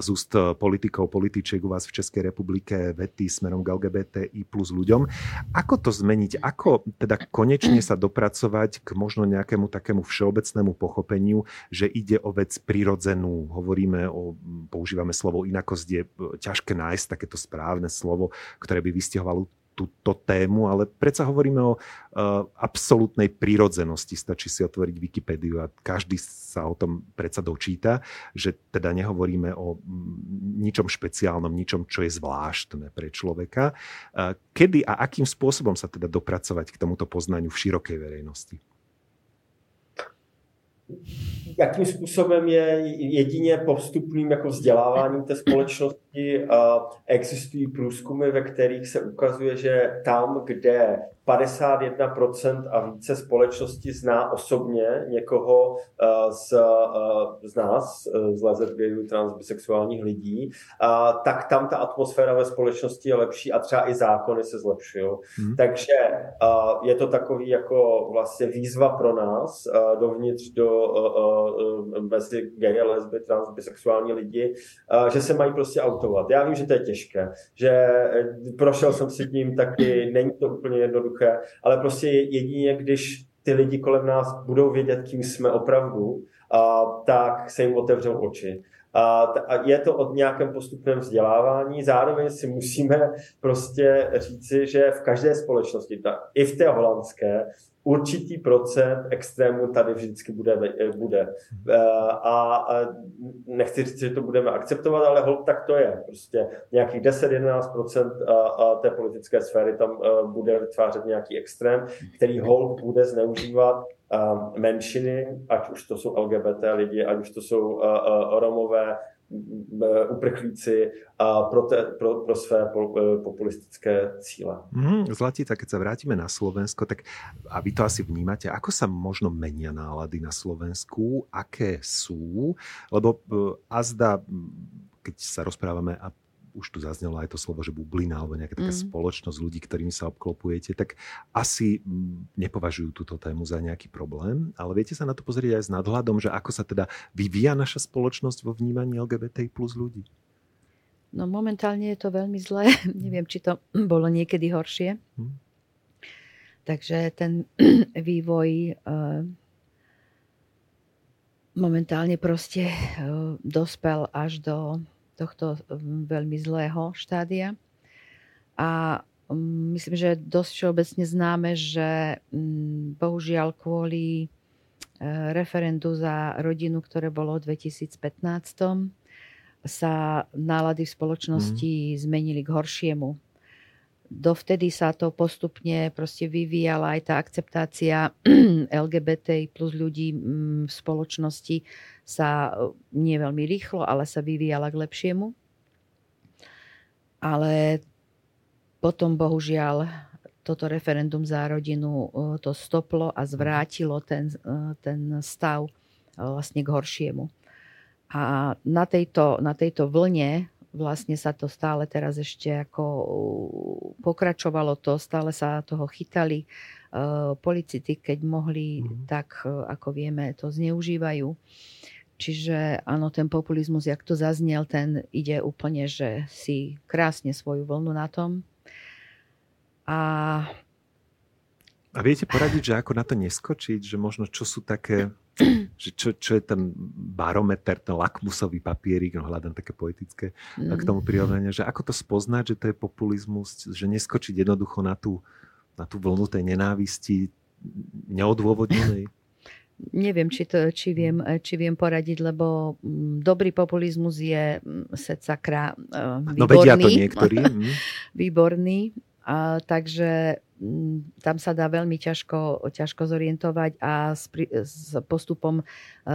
z úst politikov, političiek u vás v Českej republike vety smerom k LGBTI plus ľuďom. Ako to zmeniť? Ako teda konečne sa dopracovať k možno nejakému takému všeobecnému pochopeniu, že ide o vec prirodzenú. Hovoríme o, používame slovo inakosť, je ťažké nájsť takéto správne slovo, ktoré by vystihovalo túto tému, ale predsa hovoríme o uh, absolútnej prírodzenosti. Stačí si otvoriť Wikipédiu a každý sa o tom predsa dočíta, že teda nehovoríme o ničom špeciálnom, ničom, čo je zvláštne pre človeka. Uh, kedy a akým spôsobom sa teda dopracovať k tomuto poznaniu v širokej verejnosti? Jakým způsobem je jedině postupným jako vzděláváním té společnosti. Existují průzkumy, ve kterých se ukazuje, že tam, kde 51% a více společnosti zná osobně někoho eh, z, eh, z nás, eh, z lesbijů, trans, bisexuálních lidí, tak tam ta atmosféra ve společnosti je lepší a třeba i zákony se zlepšují. Hmm. Takže je to takový jako vlastně výzva pro nás dovnitř do mezi gay, lesby, trans, bisexuální lidi, že se mají prostě autovat. Já vím, že to je těžké, že prošel jsem si tím taky, není to úplně jednoduché ale prostě jedině, když ty lidi kolem nás budou vědět, kým jsme opravdu, tak se jim otevřou oči. A, je to o nějakém postupném vzdělávání. Zároveň si musíme prostě říci, že v každé společnosti, i v té holandské, určitý procent extrému tady vždycky bude. bude. Eh, a nechci říct, že to budeme akceptovat, ale hold, tak to je. Prostě nějakých 10-11% té politické sféry tam eh, bude vytvářet nějaký extrém, který hold bude zneužívat menšiny, ať už to jsou LGBT lidi, ať už to jsou Romové, uprchlíci a pro, te, pro, pro své populistické cíle. Mm, Zlatica, keď sa vrátime na Slovensko, tak a vy to asi vnímate, ako sa možno menia nálady na Slovensku, aké sú, lebo azda, keď sa rozprávame a už tu zaznelo aj to slovo, že bublina alebo nejaká taká mm. spoločnosť ľudí, ktorými sa obklopujete, tak asi mm, nepovažujú túto tému za nejaký problém, ale viete sa na to pozrieť aj s nadhľadom, že ako sa teda vyvíja naša spoločnosť vo vnímaní LGBT plus ľudí? No momentálne je to veľmi zlé. [laughs] Neviem, či to [clears throat] bolo niekedy horšie. Mm. Takže ten [clears throat] vývoj uh, momentálne proste uh, dospel až do tohto mm, veľmi zlého štádia. A mm, myslím, že je dosť všeobecne známe, že mm, bohužiaľ kvôli e, referendu za rodinu, ktoré bolo v 2015, sa nálady v spoločnosti mm. zmenili k horšiemu dovtedy sa to postupne proste vyvíjala aj tá akceptácia [clears throat] LGBT plus ľudí mm, v spoločnosti sa e, nie veľmi rýchlo, ale sa vyvíjala k lepšiemu. Ale potom bohužiaľ toto referendum za rodinu e, to stoplo a zvrátilo ten, e, ten stav vlastne k horšiemu. A na tejto, na tejto vlne vlastne sa to stále teraz ešte ako pokračovalo to, stále sa toho chytali uh, policity, keď mohli, mm. tak uh, ako vieme, to zneužívajú. Čiže áno, ten populizmus, jak to zaznel, ten ide úplne, že si krásne svoju vlnu na tom. A a viete poradiť, že ako na to neskočiť? Že možno čo sú také [clears throat] že čo, čo je ten barometer, ten lakmusový papierik, no hľadám také poetické mm. k tomu prirovnanie, že ako to spoznať, že to je populizmus, že neskočiť jednoducho na tú, na tú vlnu tej nenávisti neodôvodnenej? [clears throat] Neviem, či, to, či, viem, či viem poradiť, lebo mm, dobrý populizmus je mm, seca krá, výborný. No vedia to niektorí. Mm. [laughs] výborný. A, takže Mm, tam sa dá veľmi ťažko, ťažko zorientovať a s, s postupom e,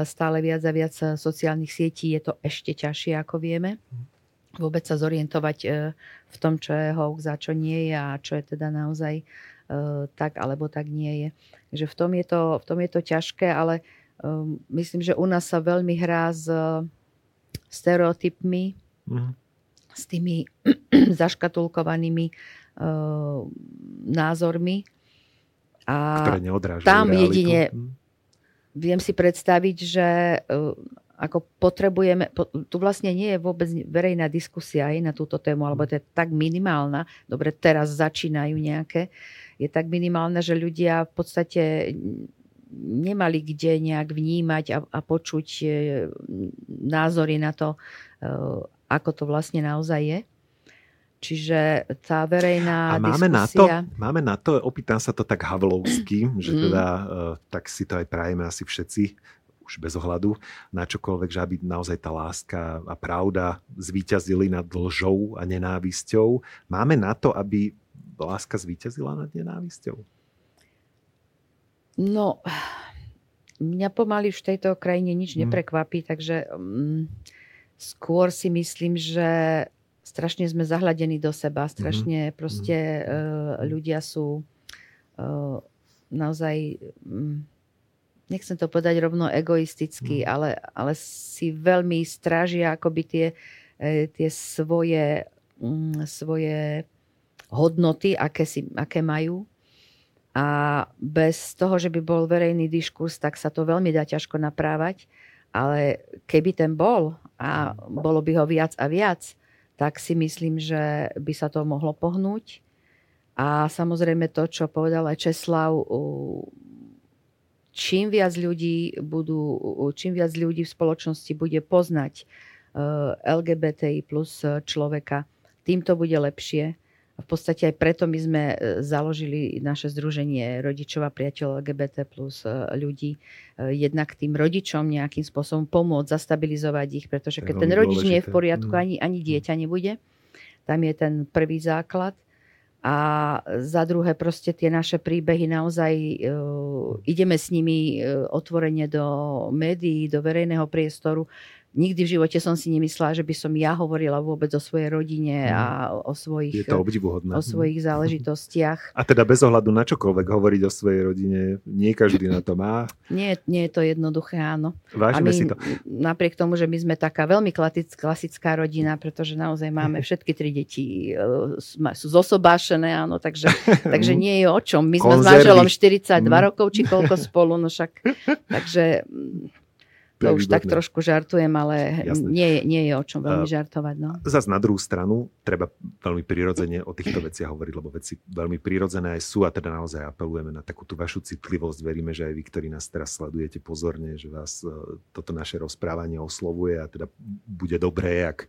stále viac a viac sociálnych sietí je to ešte ťažšie, ako vieme. Vôbec sa zorientovať e, v tom, čo je hoax a čo nie je a čo je teda naozaj e, tak alebo tak nie je. Takže v tom je to, v tom je to ťažké, ale myslím, že u nás sa veľmi hrá s stereotypmi, mm. s tými [clears throat] zaškatulkovanými názormi. A Ktoré tam realitu. jedine hm. viem si predstaviť, že eh, ako potrebujeme, tu vlastne nie je vôbec verejná diskusia aj na túto tému, alebo to je tak minimálna, dobre, teraz začínajú nejaké, je tak minimálna, že ľudia v podstate nemali kde nejak vnímať a, a počuť eh, názory na to, ako to vlastne naozaj je. Čiže tá verejná A máme diskusia... na to, máme na to, opýtam sa to tak havlovsky, [clears throat] že mm. teda uh, tak si to aj prajeme asi všetci, už bez ohľadu na čokoľvek, že aby naozaj tá láska a pravda zvíťazili nad lžou a nenávisťou. Máme na to, aby láska zvíťazila nad nenávisťou? No, mňa pomaly v tejto krajine nič mm. neprekvapí, takže um, skôr si myslím, že strašne sme zahľadení do seba, strašne mm-hmm. proste uh, ľudia sú uh, naozaj, um, nechcem to povedať rovno egoisticky, mm. ale, ale si veľmi strážia akoby tie, uh, tie svoje, um, svoje hodnoty, aké, si, aké majú. A bez toho, že by bol verejný diskurs, tak sa to veľmi dá ťažko naprávať. Ale keby ten bol a bolo by ho viac a viac, tak si myslím, že by sa to mohlo pohnúť. A samozrejme to, čo povedal aj Česlav, čím viac ľudí budú, čím viac ľudí v spoločnosti bude poznať e, LGBTI plus človeka, tým to bude lepšie v podstate aj preto my sme e, založili naše združenie rodičov a priateľ LGBT plus e, ľudí. E, jednak tým rodičom nejakým spôsobom pomôcť, zastabilizovať ich, pretože keď ten rodič nie je v poriadku, mm. ani, ani dieťa nebude. Tam je ten prvý základ. A za druhé proste tie naše príbehy naozaj uh, ideme s nimi uh, otvorene do médií, do verejného priestoru, nikdy v živote som si nemyslela, že by som ja hovorila vôbec o svojej rodine Mhm. a o svojich, Je to obdivuhodné. o svojich záležitostiach. A teda bez ohľadu na čokoľvek hovoriť o svojej rodine, nie každý na to má. Nie, nie je to jednoduché, áno. A Vážime my, si to. napriek tomu, že my sme taká veľmi klasická rodina, pretože naozaj máme [laughs] všetky tri deti, e, sú zosobášené, áno, takže, [laughs] takže nie je o čom. My sme s Konzervy. manželom 42 Mm. rokov, či koľko [laughs] spolu, no však, takže To už tak výborné. trošku žartujem, ale nie, je- nie je o čom veľmi žartovať. No. Zas na druhú stranu treba veľmi prirodzene o týchto veciach hovoriť, lebo veci veľmi prirodzené aj sú a teda naozaj apelujeme na takú tú vašu citlivosť. Veríme, že aj vy, ktorí nás teraz sledujete pozorne, že vás e, toto naše rozprávanie oslovuje a teda bude dobré, ak e,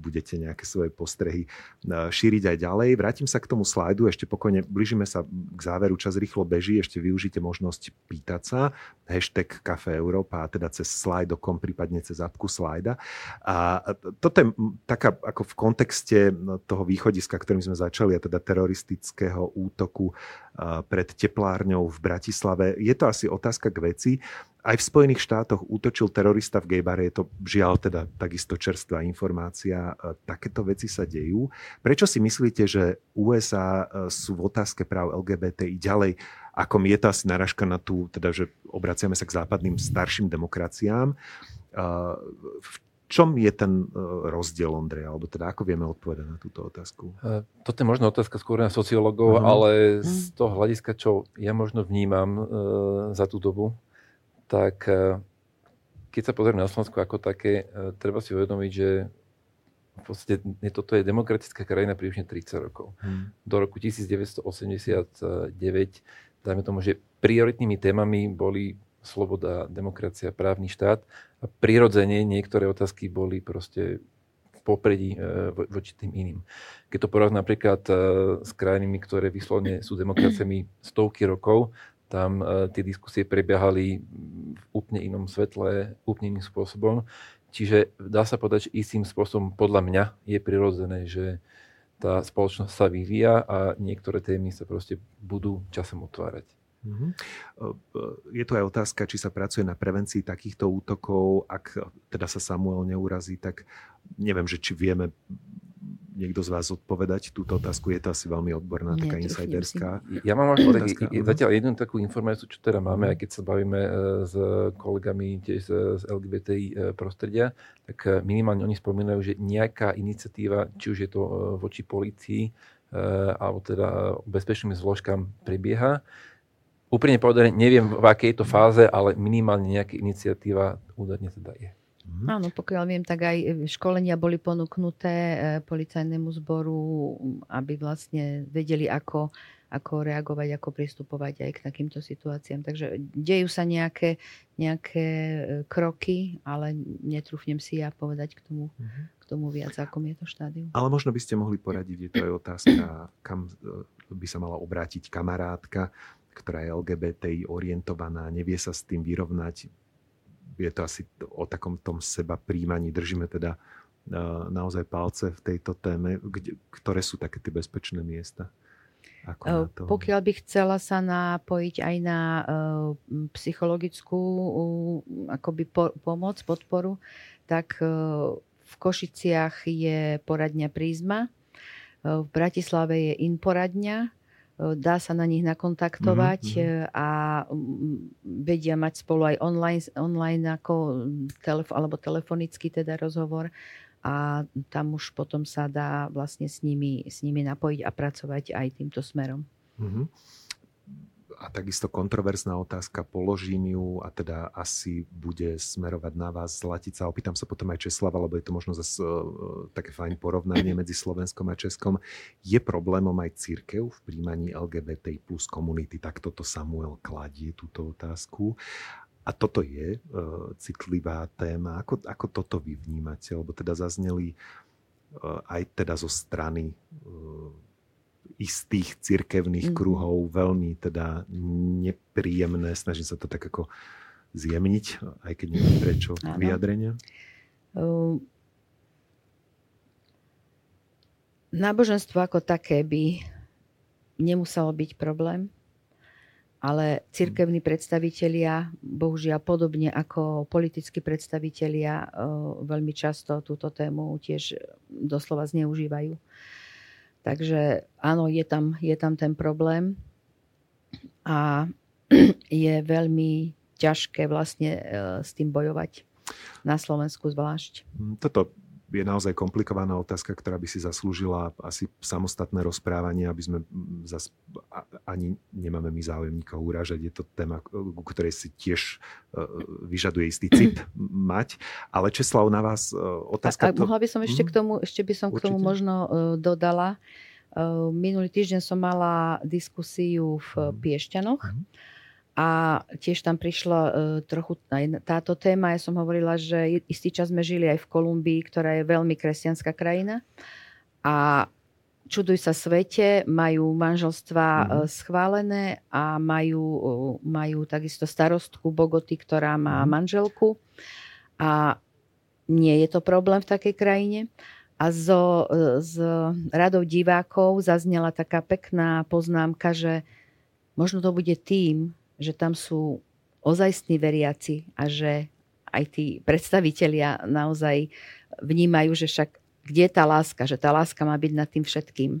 budete nejaké svoje postrehy e, šíriť aj ďalej. Vrátim sa k tomu slajdu, ešte pokojne blížime sa k záveru, čas rýchlo beží, ešte využite možnosť pýtať sa, hashtag Kafe Európa a teda cez slajdo.com, prípadne cez apku slajda. A toto je taká ako v kontexte no, toho východiska, ktorým sme začali, a teda teroristického útoku pred teplárňou v Bratislave. Je to asi otázka k veci. Aj v Spojených štátoch útočil terorista v gejbare, je to žiaľ teda takisto čerstvá informácia. A Takéto veci sa dejú. Prečo si myslíte, že USA e, sú v otázke práv LGBTI ďalej ako je to asi naražka na tú, teda, že obraciame sa k západným starším demokraciám. Uh, V čom je ten rozdiel, Ondrej? Alebo teda ako vieme odpovedať na túto otázku? E, Toto je možno otázka skôr na sociológov, Mhm. ale z toho hľadiska, čo ja možno vnímam e, za tú dobu, tak e, keď sa pozrieme na Slovensko ako také, e, treba si uvedomiť, že v podstate toto je demokratická krajina približne 30 rokov. Hmm. Do roku 1989, dajme tomu, že prioritnými témami boli sloboda, demokracia, právny štát a prirodzene niektoré otázky boli proste v popredí e, vo- voči tým iným. Keď to porovnám napríklad s krajinami, ktoré vyslovene sú demokraciami stovky rokov, tam e, tie diskusie prebiehali v úplne inom svetle, úplne iným spôsobom. Čiže dá sa povedať, že istým spôsobom podľa mňa je prirodzené, že tá spoločnosť sa vyvíja a niektoré témy sa proste budú časom otvárať. Mhm. Je tu aj otázka, či sa pracuje na prevencii takýchto útokov. Ak teda sa Samuel neurazí, tak neviem, že či vieme niekto z vás odpovedať túto otázku. Je to asi veľmi odborná, taká Netrúfnem si. insiderská. Ja mám možno tak, Otázka, je- zatiaľ jednu takú informáciu, čo teda máme, aj keď sa bavíme e, s kolegami tiež z, z LGBTI e, prostredia, tak e, minimálne oni spomínajú, že nejaká iniciatíva, či už je to voči polícii, alebo teda bezpečným zložkám prebieha. Úprimne povedané, neviem v akej je to fáze, ale minimálne nejaká iniciatíva údajne teda je. Mhm. Áno, pokiaľ viem, tak aj e, školenia boli ponúknuté e, policajnému zboru, aby vlastne vedeli, ako, ako reagovať, ako pristupovať aj k takýmto situáciám. Takže dejú sa nejaké, nejaké e, kroky, ale netrúfnem si ja povedať k tomu, Mhm. k tomu viac, akom je to štádium. Ale možno by ste mohli poradiť, je to aj otázka, kam by sa mala obrátiť kamarátka, ktorá je LGBTI orientovaná, nevie sa s tým vyrovnať. Je to asi o takom tom seba príjmaní. Držíme teda e, naozaj palce v tejto téme, kde, ktoré sú také tie bezpečné miesta. Ako na to? Pokiaľ by chcela sa napojiť aj na eh, psychologickú uh, akoby po, pomoc, podporu, tak v Košiciach je poradňa Prízma, v Bratislave je Inforadňa, eh, dá sa na nich nakontaktovať Mhm, mhm. eh, a mm, vedia mať spolu aj online, online ako telefo, alebo telefonicky teda rozhovor a tam už potom sa dá vlastne s nimi, s nimi napojiť a pracovať aj týmto smerom. Mhm. A takisto kontroverzná otázka, položím ju a teda asi bude smerovať na vás Zlatica. Opýtam sa potom aj Česlava, lebo je to možno zase uh, také fajn porovnanie [clears throat] medzi Slovenskom a Českom. Je problémom aj církev v príjmaní LGBT plus komunity? Tak toto Samuel kladie túto otázku. A toto je uh, citlivá téma. Ako, ako toto vy vnímate? Lebo teda zazneli uh, aj teda zo strany uh, istých cirkevných Mhm. kruhov veľmi teda nepríjemné, snažím sa to tak ako zjemniť, aj keď neviem prečo, Áno. vyjadrenia. Uh, Náboženstvo ako také by nemuselo byť problém, ale cirkevní predstavitelia, bohužiaľ podobne ako politickí predstavitelia, veľmi často túto tému tiež doslova zneužívajú. Takže áno, je tam, je tam ten problém a [clears throat] je veľmi ťažké vlastne s tým bojovať na Slovensku zvlášť. Toto je naozaj komplikovaná otázka, ktorá by si zaslúžila asi samostatné rozprávanie, aby sme zas, ani nemáme my záujem nikoho uražať. Je to téma, ku ktorej si tiež e, vyžaduje istý cit [clears throat] mať. Ale Česlav, na vás e, otázka... A, a mohla by som ešte k tomu, ešte by som Určite. k tomu možno e, dodala. Minulý týždeň som mala diskusiu v mhm. Piešťanoch. Mm a tiež tam prišla uh, trochu táto téma. Ja som hovorila, že istý čas sme žili aj v Kolumbii, ktorá je veľmi kresťanská krajina. A čuduj sa svete, majú manželstva mm-hmm. schválené a majú, uh, majú takisto starostku Bogoty, ktorá má mm-hmm. manželku. A nie je to problém v takej krajine. A zo, z radov divákov zaznela taká pekná poznámka, že možno to bude tým, že tam sú ozajstní veriaci a že aj tí predstavitelia naozaj vnímajú, že však kde je tá láska, že tá láska má byť nad tým všetkým.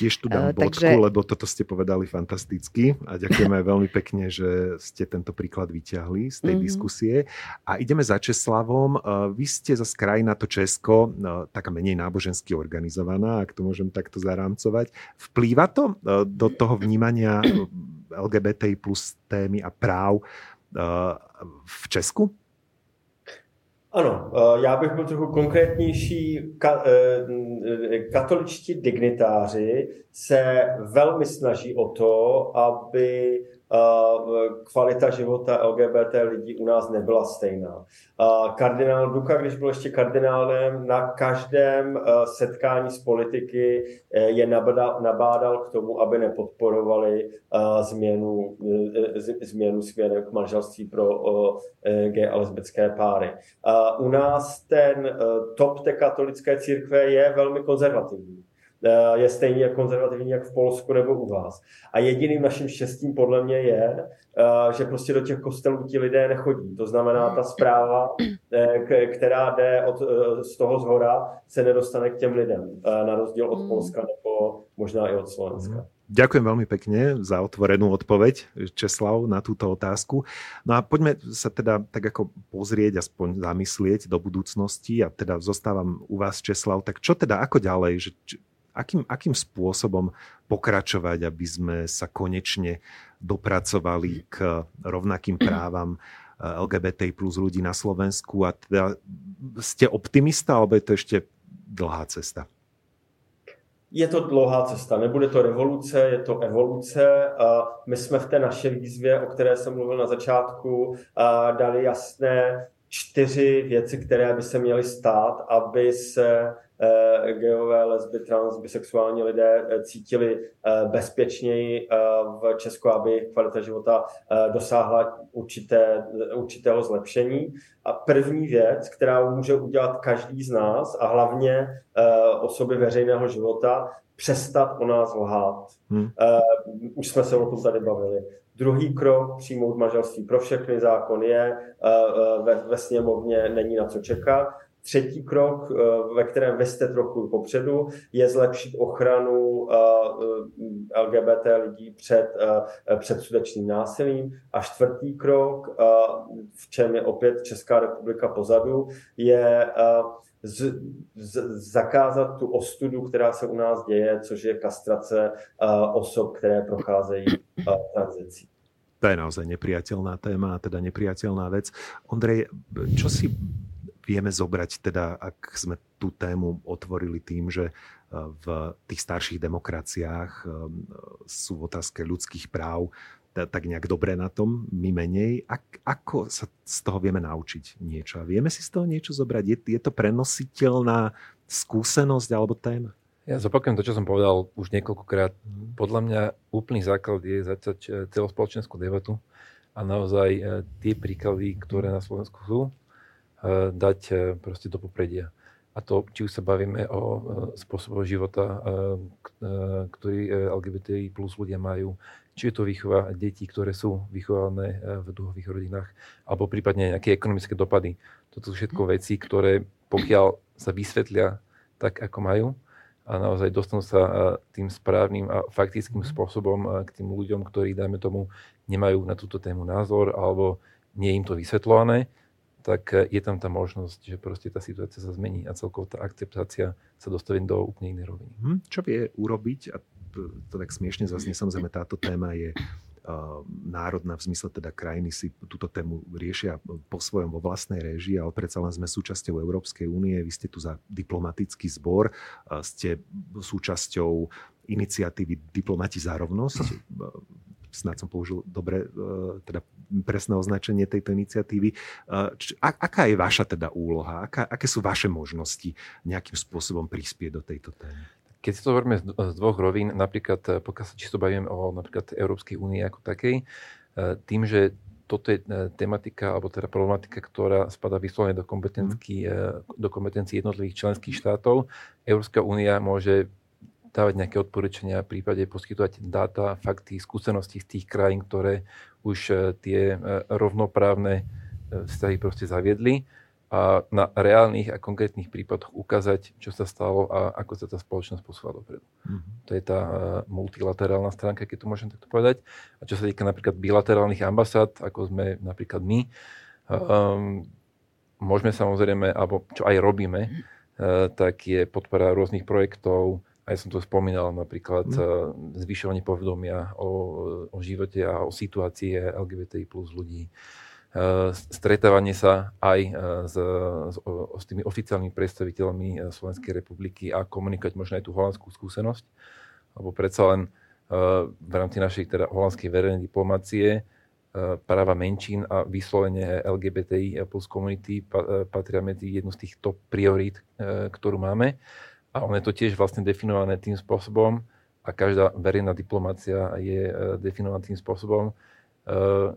Tiež tu dám uh, bodku, takže... lebo toto ste povedali fantasticky a ďakujeme [laughs] veľmi pekne, že ste tento príklad vyťahli z tej mm-hmm. diskusie. A ideme za Česlavom. Uh, vy ste za krajina to Česko, uh, taká menej nábožensky organizovaná, ak to môžem takto zarámcovať. Vplýva to do toho vnímania LGBT plus témy a práv v Česku? Ano, eh, já bych byl trochu konkrétnější. Eh, katoličtí dignitáři se velmi snaží o to, aby kvalita života LGBT lidí u nás nebyla stejná. Kardinál Duka, když byl ještě kardinálem, na každém e, setkání s politiky e, je nabádal k tomu, aby nepodporovali e, změnu, změnu směrem k manželství pro gay a lesbické páry. U nás ten top té katolické církve je velmi konzervativní. Eh, je stejně konzervativní jak v Polsku nebo u vás. A jediným naším štěstím podle mě je, eh, že prostě do těch kostelů ti lidé nechodí. To znamená, ta zpráva, eh, která jde od, z toho zhora, se nedostane k těm lidem, na rozdíl od mm. Polska nebo možná i od Slovenska. Mm. Ďakujem veľmi pekne za otvorenú odpoveď, Česlav, na túto otázku. No a poďme sa teda tak ako pozrieť, aspoň zamyslieť do budúcnosti a teda zostávam u vás, Česlav. Tak čo teda, ako ďalej? Že, akým, akým spôsobom pokračovať, aby sme sa konečne dopracovali k rovnakým [clears throat] právam eh, LGBT plus ľudí na Slovensku a teda ste optimista, alebo je to ešte dlhá cesta? Je to dlouhá cesta, nebude to revoluce, je to evoluce. My jsme v té naší výzvě, o které jsem mluvil na začátku, dali jasné čtyři věci, které by se měly stát, aby se Eh, geové, lesby, trans, bisexuální lidé eh, cítili eh, bezpečněji v Česku, aby kvalita života dosáhla určité, určitého zlepšení. A první věc, která může udělat každý z nás a hlavně osoby veřejného života, přestat o nás lhát. Hmm. Už jsme se o tom tady bavili. Druhý krok, přijmout manželství pro všechny, zákon je, ve, ve sněmovně není na co čekat. Třetí krok, eh, ve kterém vy jste trochu popředu, je zlepšit ochranu eh, eh, LGBT lidí před předsudečným násilím. A čtvrtý krok, v čem je opět Česká republika pozadu, je z, z, zakázat tu ostudu, která se u nás děje, což je kastrace osob, které procházejí tranzicí. To je naozaj nepriateľná téma teda nepriateľná vec. Ondrej, čo si vieme zobrať, teda ak sme tú tému otvorili tým, že e, v tých starších demokraciách e, sú v otázke ľudských práv tak nejak dobre na tom, my menej. Ak, ako sa z toho vieme naučiť niečo? Vieme si z toho niečo zobrať? Je, je to prenositeľná skúsenosť alebo téma? Ja zopakujem to, čo som povedal už niekoľkokrát. Podľa mňa úplný základ je začať e, celospoločenskú debatu a naozaj tie príklady, ktoré na Slovensku sú, dať eh, proste do popredia. A to, či už sa bavíme o eh, spôsoboch života, ktorý LGBTI plus ľudia majú, či je to výchova detí, ktoré sú vychované v duhových rodinách, alebo prípadne nejaké ekonomické dopady. Toto sú všetko veci, ktoré pokiaľ sa vysvetlia tak, ako majú, a naozaj dostanú sa tým správnym a faktickým spôsobom k tým ľuďom, ktorí, dajme tomu, nemajú na túto tému názor alebo nie je im to vysvetľované, tak e, je tam tá možnosť, že proste tá situácia sa zmení a celkovo tá akceptácia sa dostaví do úplne inej roviny. Hm, čo vie urobiť, a to tak smiešne zaznie, samozrejme táto téma je národná v zmysle teda krajiny si túto tému riešia po svojom vo vlastnej réžii, ale predsa len sme súčasťou Európskej únie, vy ste tu za diplomatický zbor, ste súčasťou iniciatívy Diplomati za rovnosť [laughs] snad som použil dobre e, teda presné označenie tejto iniciatívy. E, aká je vaša teda úloha? Aká, aké sú vaše možnosti nejakým spôsobom prispieť do tejto témy? Keď si to hovoríme z dvoch rovín, napríklad e, pokiaľ sa čisto bavíme o napríklad Európskej únie ako takej, tým, že toto je tematika, alebo teda problematika, ktorá spada vyslovene do kompetencií, do kompetencií jednotlivých členských štátov. Európska únia môže dávať nejaké odporúčania, v prípade poskytovať dáta, fakty, skúsenosti z tých krajín, ktoré už e, tie e, rovnoprávne e, vzťahy proste zaviedli a na reálnych a konkrétnych prípadoch ukázať, čo sa stalo a ako sa tá spoločnosť posúva dopredu. Mm-hmm. To je tá multilaterálna stránka, keď to môžem takto povedať. A čo sa týka napríklad bilaterálnych ambasád, ako sme napríklad my, um, môžeme samozrejme, alebo čo aj robíme, uh, tak je podpora rôznych projektov, aj som to spomínal, napríklad mm. zvyšovanie povedomia o, o živote a o situácii LGBTI plus ľudí. Eh, stretávanie sa aj eh, s, s, s tými oficiálnymi predstaviteľmi Slovenskej republiky a komunikovať možno aj tú holandskú skúsenosť. Lebo predsa len v rámci našej teda holandskej verejnej diplomácie práva menšín a vyslovene LGBTI plus komunity patria medzi jednu z tých top priorít, ktorú máme. A ono je to tiež vlastne definované tým spôsobom, a každá verejná diplomácia je e, definovaná tým spôsobom, e,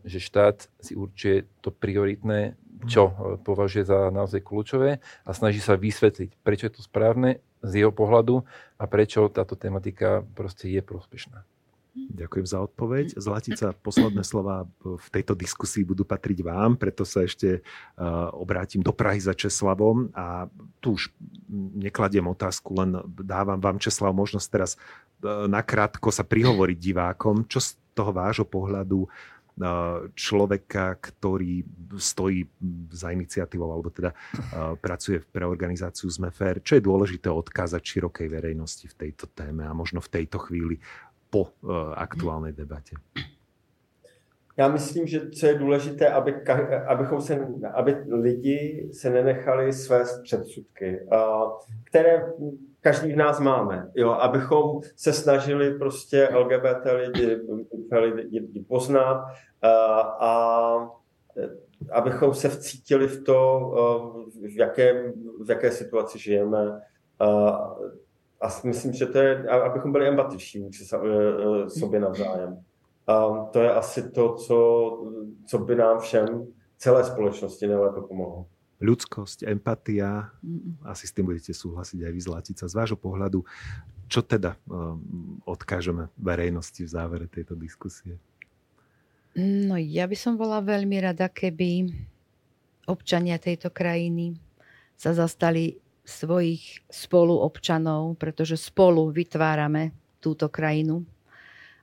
že štát si určuje to prioritné, čo e, považuje za naozaj kľúčové a snaží sa vysvetliť, prečo je to správne z jeho pohľadu a prečo táto tematika proste je prospešná. Ďakujem za odpoveď. Zlatica, posledné slova v tejto diskusii budú patriť vám, preto sa ešte obrátim do Prahy za Česlavom. A tu už nekladiem otázku, len dávam vám, Česlav, možnosť teraz nakrátko sa prihovoriť divákom, čo z toho vášho pohľadu človeka, ktorý stojí za iniciatívou alebo teda pracuje pre organizáciu Zmefer, čo je dôležité odkázať širokej verejnosti v tejto téme a možno v tejto chvíli po uh, aktuálnej debate? Já myslím, že co je důležité, aby, abychom se, aby lidi se nenechali svést předsudky, které každý z nás máme. Jo, abychom se snažili prostě LGBT lidi, lidi, poznat a abychom se vcítili v to, v jaké, v jaké situaci žijeme, a myslím, že to je, abychom byli empatiční vůči e, e, sobě navzájem. A to je asi to, co, co by nám všem, celé společnosti nejlépe pomohlo. Ľudskosť, empatia, asi s tým budete súhlasiť aj vy Zlatica. Z vášho pohľadu, čo teda um, odkážeme verejnosti v závere tejto diskusie? No ja by som bola veľmi rada, keby občania tejto krajiny sa zastali svojich spoluobčanov, pretože spolu vytvárame túto krajinu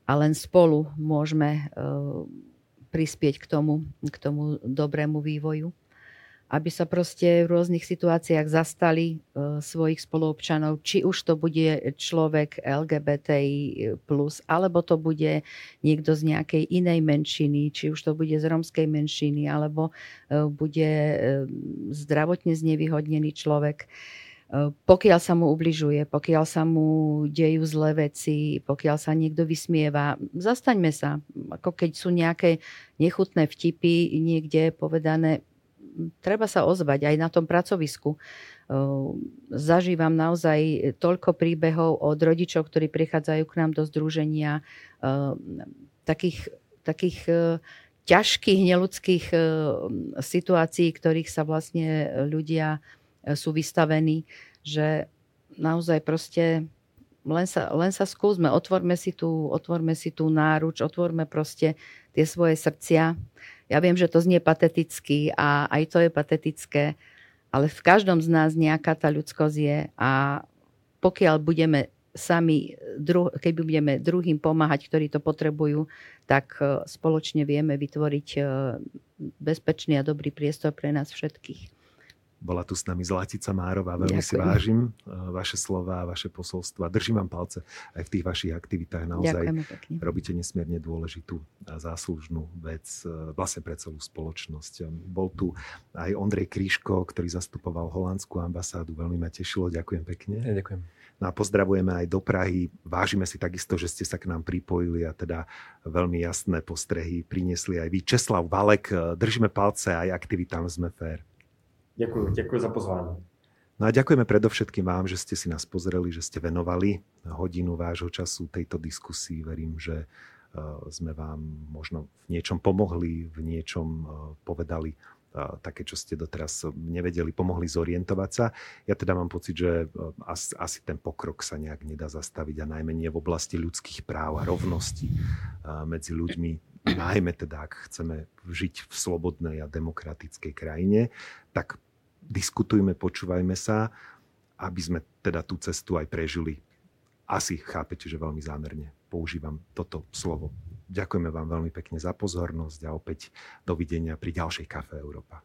a len spolu môžeme e, prispieť k tomu, k tomu dobrému vývoju aby sa proste v rôznych situáciách zastali uh, svojich spoluobčanov, či už to bude človek LGBTI+, alebo to bude niekto z nejakej inej menšiny, či už to bude z romskej menšiny, alebo uh, bude uh, zdravotne znevýhodnený človek. Pokiaľ sa mu ubližuje, pokiaľ sa mu dejú zlé veci, pokiaľ sa niekto vysmieva, zastaňme sa. Ako keď sú nejaké nechutné vtipy niekde povedané, treba sa ozvať aj na tom pracovisku. Zažívam naozaj toľko príbehov od rodičov, ktorí prichádzajú k nám do združenia, takých, takých ťažkých, neludských situácií, ktorých sa vlastne ľudia sú vystavení, že naozaj proste len sa, len sa skúsme, otvorme si, tú, otvorme si tú náruč, otvorme proste tie svoje srdcia. Ja viem, že to znie pateticky a aj to je patetické, ale v každom z nás nejaká tá ľudskosť je a pokiaľ budeme sami, dru, keď budeme druhým pomáhať, ktorí to potrebujú, tak e, spoločne vieme vytvoriť e, bezpečný a dobrý priestor pre nás všetkých. Bola tu s nami Zlatica Márová. Veľmi Ďakujem. si vážim eh, vaše slova, vaše posolstva. Držím vám palce aj v tých vašich aktivitách. Naozaj robíte nesmierne dôležitú a záslužnú vec eh, vlastne pre celú spoločnosť. Bol tu aj Ondrej Kríško, ktorý zastupoval holandskú ambasádu. Veľmi ma tešilo. Ďakujem pekne. Ja, ďakujem. No a pozdravujeme aj do Prahy. Vážime si takisto, že ste sa k nám pripojili a teda veľmi jasné postrehy priniesli aj vy. Česlav Valek, eh, držíme palce aj aktivitám sme fér. Ďakujem, ďakujem za pozvanie. No a ďakujeme predovšetkým vám, že ste si nás pozreli, že ste venovali hodinu vášho času tejto diskusii. Verím, že e, sme vám možno v niečom pomohli, v niečom e, povedali e, také, čo ste doteraz nevedeli, pomohli zorientovať sa. Ja teda mám pocit, že asi ten pokrok sa nejak nedá zastaviť a najmä nie v oblasti ľudských práv a rovnosti medzi ľuďmi, najmä teda, ak chceme žiť v slobodnej a demokratickej krajine, tak diskutujme, počúvajme sa, aby sme teda tú cestu aj prežili. Asi chápete, že veľmi zámerne používam toto slovo. Ďakujeme vám veľmi pekne za pozornosť a opäť dovidenia pri ďalšej Kafe Európa.